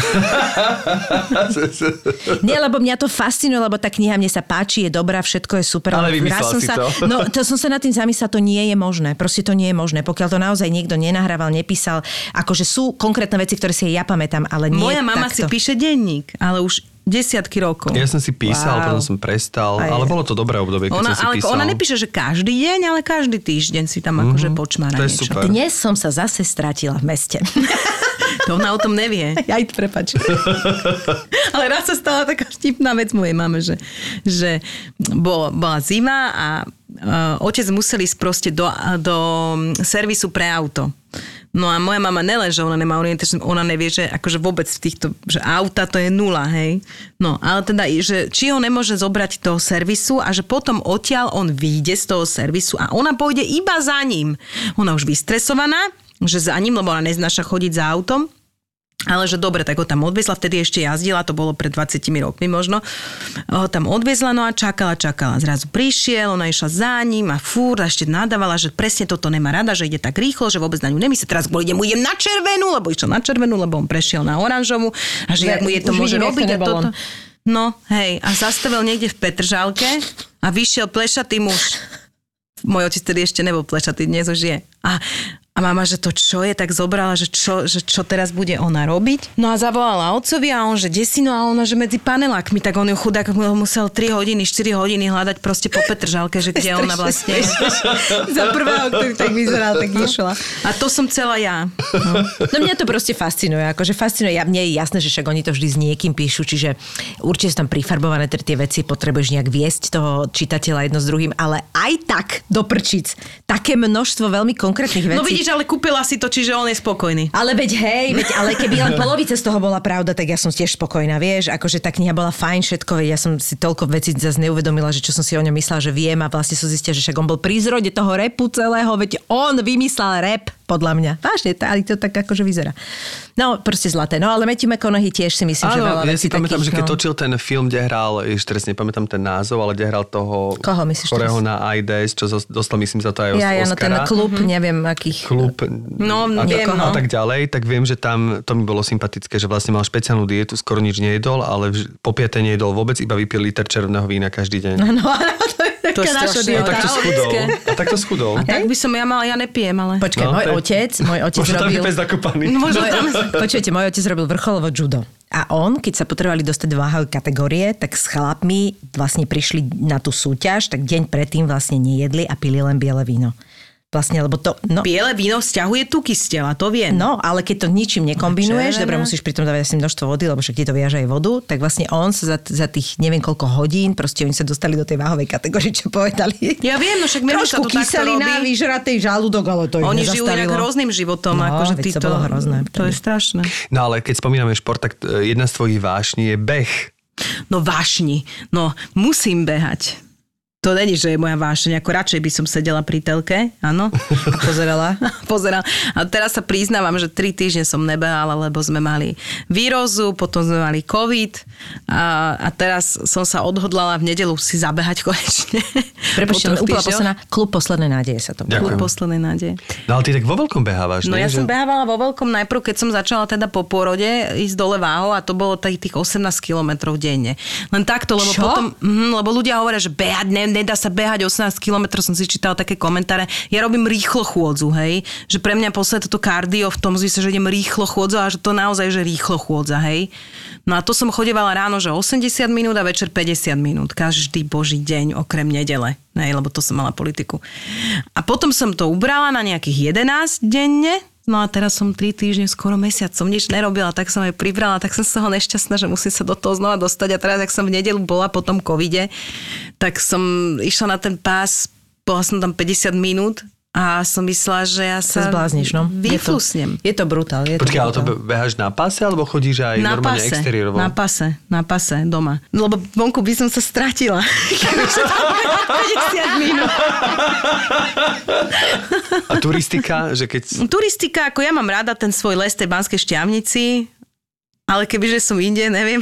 Nie, lebo mňa to fascinuje, lebo tá kniha mne sa páči, je dobrá, všetko je super. Ale raz som si sa, to. No, to som sa nad tým zamyslela, to nie je možné. Proste to nie je možné. Pokiaľ to naozaj niekto nenahrával, nepísal, akože sú konkrétne veci, ktoré si ja pamätám, ale nie Moja mama takto. si píše denník, ale už desiatky rokov. Ja som si písal, Wow. potom som prestal, Aj- ale bolo to dobré obdobie, keď Ona, som si ale písal. ona nepíše, že každý deň, ale každý týždeň si tam akože počmára to je niečo. super. Dnes som sa zase stratila v meste. To ona o tom nevie. Aj prepač. Ale raz sa stala taká vtipná vec mojej mame, že, že bol, bola zima a uh, otec musel ísť proste do, do servisu pre auto. No a moja mama nelen, že ona nemá orientačný, ona nevie, že akože vôbec v týchto, že auta to je nula, hej. No, ale teda, že či ho nemôže zobrať do servisu a že potom odtiaľ on vyjde z toho servisu a ona pôjde iba za ním. Ona už vystresovaná, že za ním, lebo ona neznáša chodiť za autom. Ale že dobre, tak ho tam odviezla, vtedy ešte jazdila, to bolo pred 20 rokmi možno. Ho tam odviezla, no a čakala, čakala. Zrazu prišiel, ona išla za ním a fúr, a ešte nadávala, že presne toto nemá rada, že ide tak rýchlo, že vôbec na ňu nemyslí. Teraz bol, idem, idem na červenú, lebo išiel na červenú, lebo on prešiel na oranžovú a že jak mu je to môže vidím, robiť a toto. No, hej, a zastavil niekde v Petržálke a vyšiel plešatý muž. Môj otec tedy ešte nebol plešatý, dnes už je. A, a mama, že to čo je, tak zobrala, že čo, že čo teraz bude ona robiť. No a zavolala otcovi a on, že desino a ona, že medzi panelákmi, tak on ju chudák musel 3 hodiny, 4 hodiny hľadať proste po Petržalke, že kde ona vlastne je. Za prvého, ktorý tak vyzeral, tak išla. A to som celá ja. No mňa to proste fascinuje, akože fascinuje. Ja, mne je jasné, že však oni to vždy s niekým píšu, čiže určite sú tam prifarbované tie tie veci, potrebuješ nejak viesť toho čitateľa jedno s druhým, ale aj tak do prčic také množstvo veľmi konkrétnych vecí. No vidíš, nič, ale kúpila si to, čiže on je spokojný. Ale veď hej, veď, ale keby len polovica z toho bola pravda, tak ja som tiež spokojná, vieš, akože tá kniha bola fajn, všetko, veď ja som si toľko vecí zase neuvedomila, že čo som si o ňom myslela, že viem a vlastne som zistila, že však on bol pri zrode toho repu celého, veď on vymyslel rep, podľa mňa. Vážne, tá- ale to tak akože vyzerá. No, proste zlaté. No, ale Matthew McConaughey tiež si myslím, že Áno, veľa ja si pamätám, takých, že keď no. točil ten film, kde hral, ešte teraz nepamätám ten názov, ale kde hral toho, Koho myslíš ktorého na AIDS, čo dostal myslím za to aj Ja, ja, no ten klub, neviem akých. klub No, a, viem, a no. tak ďalej, tak viem, že tam to mi bolo sympatické, že vlastne mal špeciálnu dietu, skoro nič nejedol, ale vž- po piate nejedol vôbec, iba vypil liter červeného vína každý deň. No, áno, to je To taká naša strašné. A dieta. takto schudol. A takto schudol. Tak by som ja mala, ja nepijem, ale... Počkaj, No, môj to otec, môj otec Možno tam robil... pes zakopaný. No, možno tam... Počujete, môj otec robil vrcholovo judo. A on, keď sa potrebovali dostať do váhové kategórie, tak s chlapmi vlastne prišli na tú súťaž, tak deň predtým vlastne nejedli a pili len biele víno. Vlastne, lebo to... No, Biele víno stiahuje tuky z tela, to viem. No, ale keď to ničím nekombinuješ, dobre, musíš pri tom dávať asi množstvo vody, lebo však ti to viaže aj vodu, tak vlastne on sa za, za tých neviem koľko hodín, proste oni sa dostali do tej váhovej kategórie, čo povedali. Ja viem, no však že sa Trošku to takto kyselina, robí. vyžratej žalúdok, ale to Oni žijú inak rôznym životom, No, akože veď to bolo hrozné To je strašné. No ale keď spomíname šport, tak e, jedna z tvojich vášní je beh. No vášni. No, musím behať. To není, že je moja vášeň, ako radšej by som sedela pri telke, áno. A pozerala. Pozerala. A teraz sa priznávam, že tri týždne som nebehala, lebo sme mali vírozu, potom sme mali COVID a, a teraz som sa odhodlala v nedelu si zabehať konečne. Troch úplne posledná, klub poslednej nádeje sa to Ďakujem. Klub poslednej nádeje. No ale ty tak vo veľkom behávaš, No nie? ja Že- som behávala vo veľkom najprv, keď som začala teda po porode ísť dole váhou a to bolo tých, tých 18 kilometrov denne. Len takto, lebo Čo? potom, mm, lebo ľudia hovoria, že behať, ne, nedá sa behať 18 kilometrov, som si čítala také komentáre. Ja robím rýchlo chôdzu, hej, že pre mňa posledné toto kardio v tom zmysle, že idem rýchlo chôdzu a že to naozaj, že rýchlo chôdza, hej. No a to som chodievala ráno, že 80 minút a večer 50 minút, každý boží deň, okrem nedele, hej, lebo to som mala politiku. A potom som to ubrala na nejakých 11 denne, No a teraz som 3 týždne, skoro mesiac, som nič nerobila, tak som aj pribrala, tak som z toho nešťastná, že musím sa do toho znova dostať. A teraz, ak som v nedelu bola po tom covide, tak som išla na ten pás, bola som tam 50 minút a som myslela, že ja Sa zblázniš, no. Je to, vyflusnem. je to brutál. Je to Počkaj, ale to beháš na páse, alebo chodíš aj Na normálne pase, exteriérovo? na pase, na pase, doma. Lebo vonku by som sa stratila. Kebyže tam behám 50 minút. A turistika, že keď... Turistika, ako ja mám rada ten svoj les tej Banskej šťavnici, ale kebyže som inde, neviem.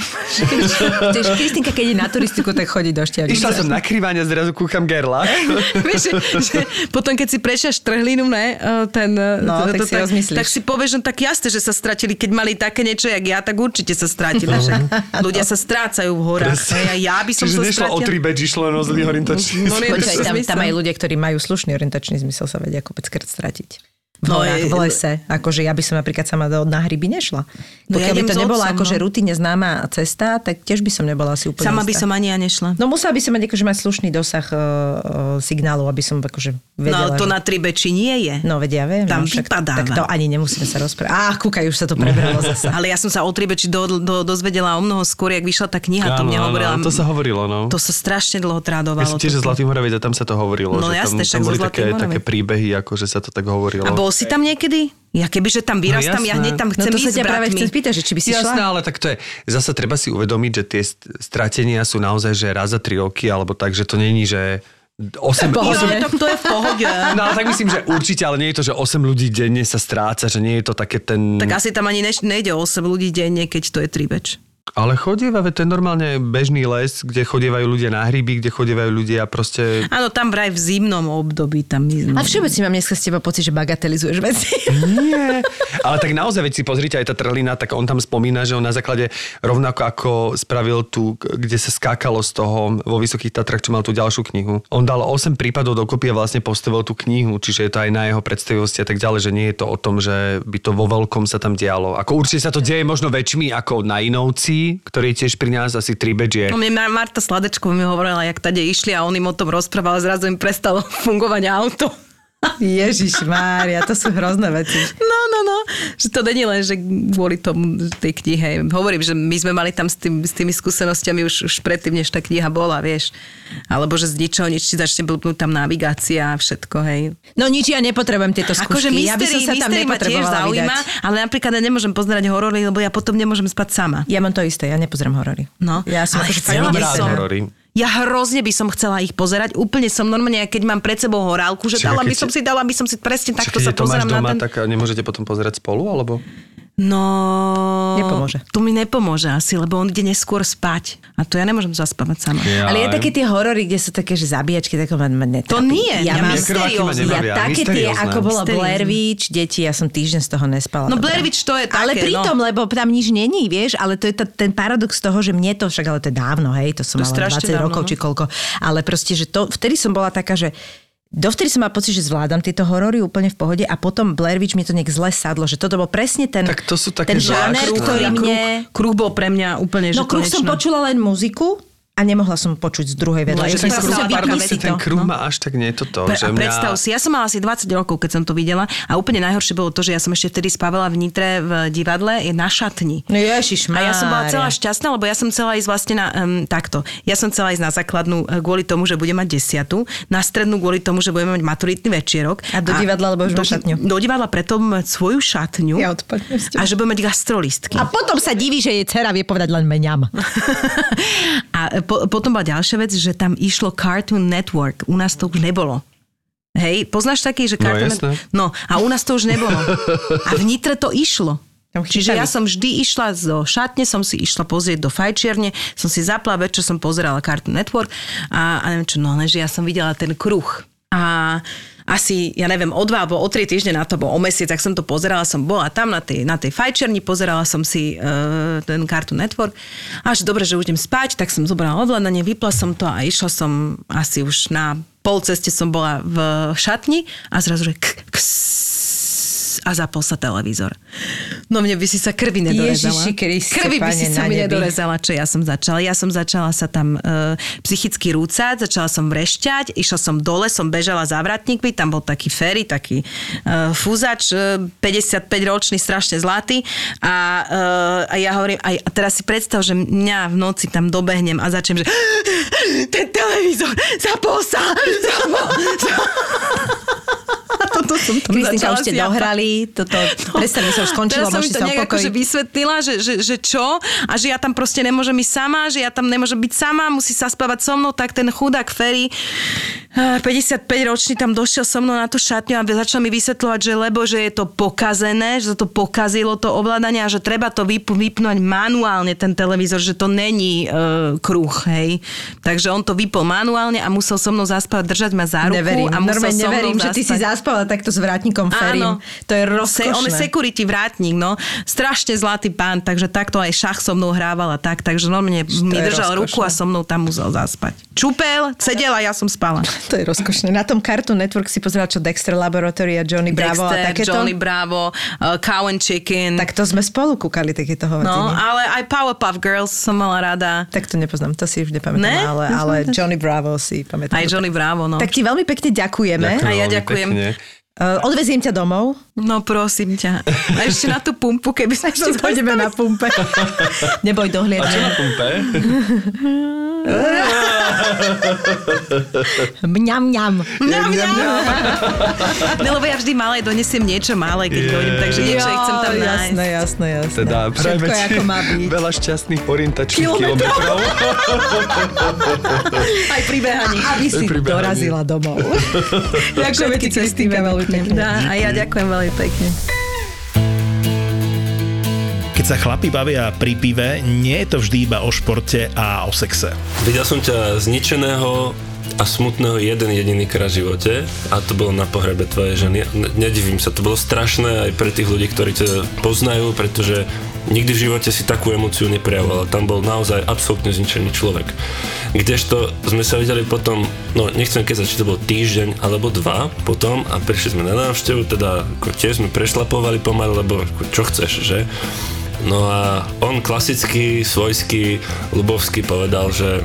Tiež Kristinka, keď ide na turistiku, tak chodí do šťavnice. Išla som na krývanie, zrazu kúkam gerla. Vieš, že, že potom keď si prešiaš trhlinu, ne, e, ten, e, No, tak si rozmyslíš. tak si povieš, no tak jasne, že sa stratili. Keď mali také niečo, jak ja, tak určite sa stratili. Však ľudia sa strácajú v horách. Ja, ja by som Čiže sa nešlo o stratila. tri beč, išlo len o zlý orientačný. No, nie, Počkaj, to tam, tam aj ľudia, ktorí majú slušný orientačný zmysel, sa vedia kopeckrát stratiť. V No, horách, v lese. Akože ja by som napríklad sama do, na hryby nešla. No ja Pokiaľ by idem to nebola otcom, akože no. rutine známa cesta, tak tiež by som nebola asi úplne Sama by istá. som ani ja nešla. No musela by som mať akože mať slušný dosah uh, uh, signálu, aby som akože vedela. No ale to že... na tri beči nie je. No vedia, viem. Tam no, však, vypadáva. Tak to ani nemusíme sa rozprávať. Á, kúkaj, už sa to prebralo zase. Ale ja som sa o Tribeči do, do, dozvedela o mnoho skôr, jak vyšla tá kniha, to Áno, mne áno, hovorila. to sa hovorilo, no. To sa strašne dlho Ja tradovalo. som tiež. Zlatý Moravec a tam sa to hovorilo. No že jasné, tam, tam boli také, také príbehy, ako že sa to tak hovorilo. Bol si tam niekedy? Ja kebyže tam vyrastám, ja jasné. hneď tam No chcem to sa ísť s ťa práve chcem spýtať, že či by si Jasné, šla. ale tak to je, zase treba si uvedomiť, že tie st- stratenia sú naozaj, že raz za tri roky, alebo tak, že to není, že 8, pohode. No, tak to je v pohode. No ale tak myslím, že určite, ale nie je to, že 8 ľudí denne sa stráca, že nie je to také ten... Tak asi tam ani nejde o 8 ľudí denne, keď to je tribeč. Ale chodieva, to je normálne bežný les, kde chodievajú ľudia na hryby, kde chodievajú ľudia proste... Áno, tam vraj v zimnom období tam my sme. A všeobecne mám dneska z teba pocit, že bagatelizuješ veci. Nie. Ale tak naozaj, veď si pozrite aj tá trlina, tak on tam spomína, že on na základe rovnako ako spravil tu, kde sa skákalo z toho vo Vysokých Tatrach, čo mal tú ďalšiu knihu. On dal 8 prípadov dokopy a vlastne postavil tú knihu, čiže je to aj na jeho predstavivosti a tak ďalej, že nie je to o tom, že by to vo veľkom sa tam dialo. Ako určite sa to deje možno väčšmi ako na Inovci, ktorý tiež pri nás asi tri je. No, mne Mar- Marta Sladečko mi hovorila, jak tade išli a on im o tom rozprával a zrazu im prestalo fungovať auto. Ježiš Mária, to sú hrozné veci. No, no, no. Že to není len, že kvôli tomu tej knihe. Hovorím, že my sme mali tam s, tým, s tými skúsenostiami už, už predtým, než tá kniha bola, vieš. Alebo že z ničoho nič ti začne blbnúť tam navigácia a všetko, hej. No nič, ja nepotrebujem tieto skúšky. Akože ja by som mystery, sa tam mystery ma tiež zaujíma, vydať. ale napríklad ja nemôžem pozerať horory, lebo ja potom nemôžem spať sama. Ja mám to isté, ja nepozerám horory. No, ja som ale akože chcela by som. horory. Ja hrozne by som chcela ich pozerať. Úplne som normálne, keď mám pred sebou horálku, že Čiže dala by som si, dala by som si presne takto sa pozerám na doma, ten... tak nemôžete potom pozerať spolu, alebo? No... Nepomôže. To mi nepomôže asi, lebo on ide neskôr spať. A to ja nemôžem zaspávať sama. Ja, Ale je také tie horory, kde sú také, že zabíjačky, tak ma, netrápi. To nie, ja ja mám mysteriózne. ja také tie, ako bolo Mysteriózne. Blair Witch, deti, ja som týždeň z toho nespala. No. Blair Witch to je také, Ale pritom, no. lebo tam nič není, vieš, ale to je ta, ten paradox toho, že mne to, však ale to je dávno, hej, to som To mala strašne 20 dávno, rokov no. či koľko, ale proste, že to, vtedy som bola taká, že Dovtedy som mala pocit, že zvládam tieto horory úplne v pohode a potom Blair Witch mi to nejak zle sadlo, že toto bol presne ten, Tak to sú také ten žáner, ktorý Ja mne... kruh, kruh bol pre mňa úplne, No že kruh som počula len muziku a nemohla som počuť z druhej vedľa. No, som proste pardon, vypni ten to. kruh No. až tak nie toto, Pre, že mňa... predstav si, ja som mala asi 20 rokov, keď som to videla a úplne najhoršie bolo to, že ja som ešte vtedy spávala v Nitre v divadle je na šatni. No ježiš, A ja som bola celá šťastná, lebo ja som chcela ísť vlastne na um, takto. Ja som chcela ísť na základnú eh, kvôli tomu, že budem mať desiatu, na strednú kvôli tomu, že budeme mať maturitný večierok. A do divadla, lebo už do, šatňu. Do divadla preto mať svoju šatňu Ja odpadnem a že budem mať gastrolistky. A potom sa diví, že jej dcera vie povedať len meňam. A po, potom bola ďalšia vec, že tam išlo Cartoon Network. U nás to už nebolo. Hej, poznáš taký, že No, Cartoon jasné. No, a u nás to už nebolo. A v Nitre to išlo. Čiže ja som vždy išla zo šatne, som si išla pozrieť do fajčierne, som si zapla, večer som pozerala Cartoon Network a, a neviem čo, no lenže ja som videla ten kruh. A asi, ja neviem, o dva alebo o tri týždne na to, alebo o mesiac, tak som to pozerala, som bola tam na tej, na tej fajčerni, pozerala som si uh, ten Cartoon Network. A že dobre, že už idem spať, tak som zobrala ovládanie, vypla som to a išla som asi už na pol ceste som bola v šatni a zrazu, že k, ks, a zapol sa televízor. No mne by si sa krvi nedorezala. Ježiši Kriste, krvi by si sa mi nedorezala, čo ja som začala. Ja som začala sa tam e, psychicky rúcať, začala som vrešťať, išla som dole, som bežala za vratníkmi, tam bol taký ferry, taký e, fúzač, e, 55-ročný, strašne zlatý a, e, a ja hovorím, aj, a teraz si predstav, že mňa v noci tam dobehnem a začnem, že ten televízor, zapol sa, zapol sa. Toto som tam Kristinka, už ste dohrali, toto, predstavne sa už skončilo, Teraz som mi to nejak akože vysvetlila, že, že, že čo? A že ja tam proste nemôžem ísť sama, že ja tam nemôžem byť sama, musí sa spávať so mnou, tak ten chudák Ferry, eh, 55 ročný, tam došiel so mnou na tú šatňu a začal mi vysvetľovať, že lebo, že je to pokazené, že to pokazilo to ovládanie a že treba to vyp- vypnúť manuálne ten televízor, že to není uh, kruh, hej. Takže on to vypol manuálne a musel so mnou zaspať, držať ma za ruku Neverím, a musel normálne so mnou neverím, že ty si zaspala takto s vrátnikom Ferim. To je Se, rozkošné. on je security vrátnik, no. Strašne zlatý pán, takže takto aj šach so mnou hrával a tak, takže normálne mi je držal rozkošné. ruku a so mnou tam musel zaspať. Čupel, sedela, ja som spala. To je rozkošné. Na tom Cartoon Network si pozerala, čo Dexter Laboratory a Johnny Bravo a Dexter, takéto. Johnny Bravo, uh, Cow and Chicken. Tak to sme spolu kúkali takéto no, hovedziny. ale aj Powerpuff Girls som mala rada. Tak to nepoznám, to si už nepamätám, Ne? ale, ale Johnny Bravo si pamätám. Aj Johnny Bravo, no. Tak ti veľmi pekne ďakujeme. Ďakujem A ja ďakujem. pekne. Odveziem ťa domov. No prosím ťa. A ešte na tú pumpu, keby sa ešte Pôjdeme na pumpe. Neboj, A čo na pumpe? Mňam, mňam. Mňam, mňam. No, lebo ja vždy malé donesiem niečo malé, keď Je. dojdem, takže niečo ich chcem tam nájsť. Jasné, jasné, jasné. Teda Všetko ti ako má byť. veľa šťastných orientačných Kilometrov. kilometrov. Aj pri behaní. Aby si dorazila domov. Ďakujeme ti, Kristýnka, veľmi pekne. A ja ďakujem veľmi pekne. Keď sa chlapi bavia pri pive, nie je to vždy iba o športe a o sexe. Videl som ťa zničeného a smutného jeden jediný krát v živote a to bolo na pohrebe tvojej ženy. Nedivím sa, to bolo strašné aj pre tých ľudí, ktorí ťa poznajú, pretože nikdy v živote si takú emóciu neprejavoval. Tam bol naozaj absolútne zničený človek. Kdežto sme sa videli potom, no nechcem keď či to bol týždeň alebo dva potom a prišli sme na návštevu, teda ako tiež sme prešlapovali pomaly, lebo ako, čo chceš, že? No a on klasicky, svojský, ľubovský povedal, že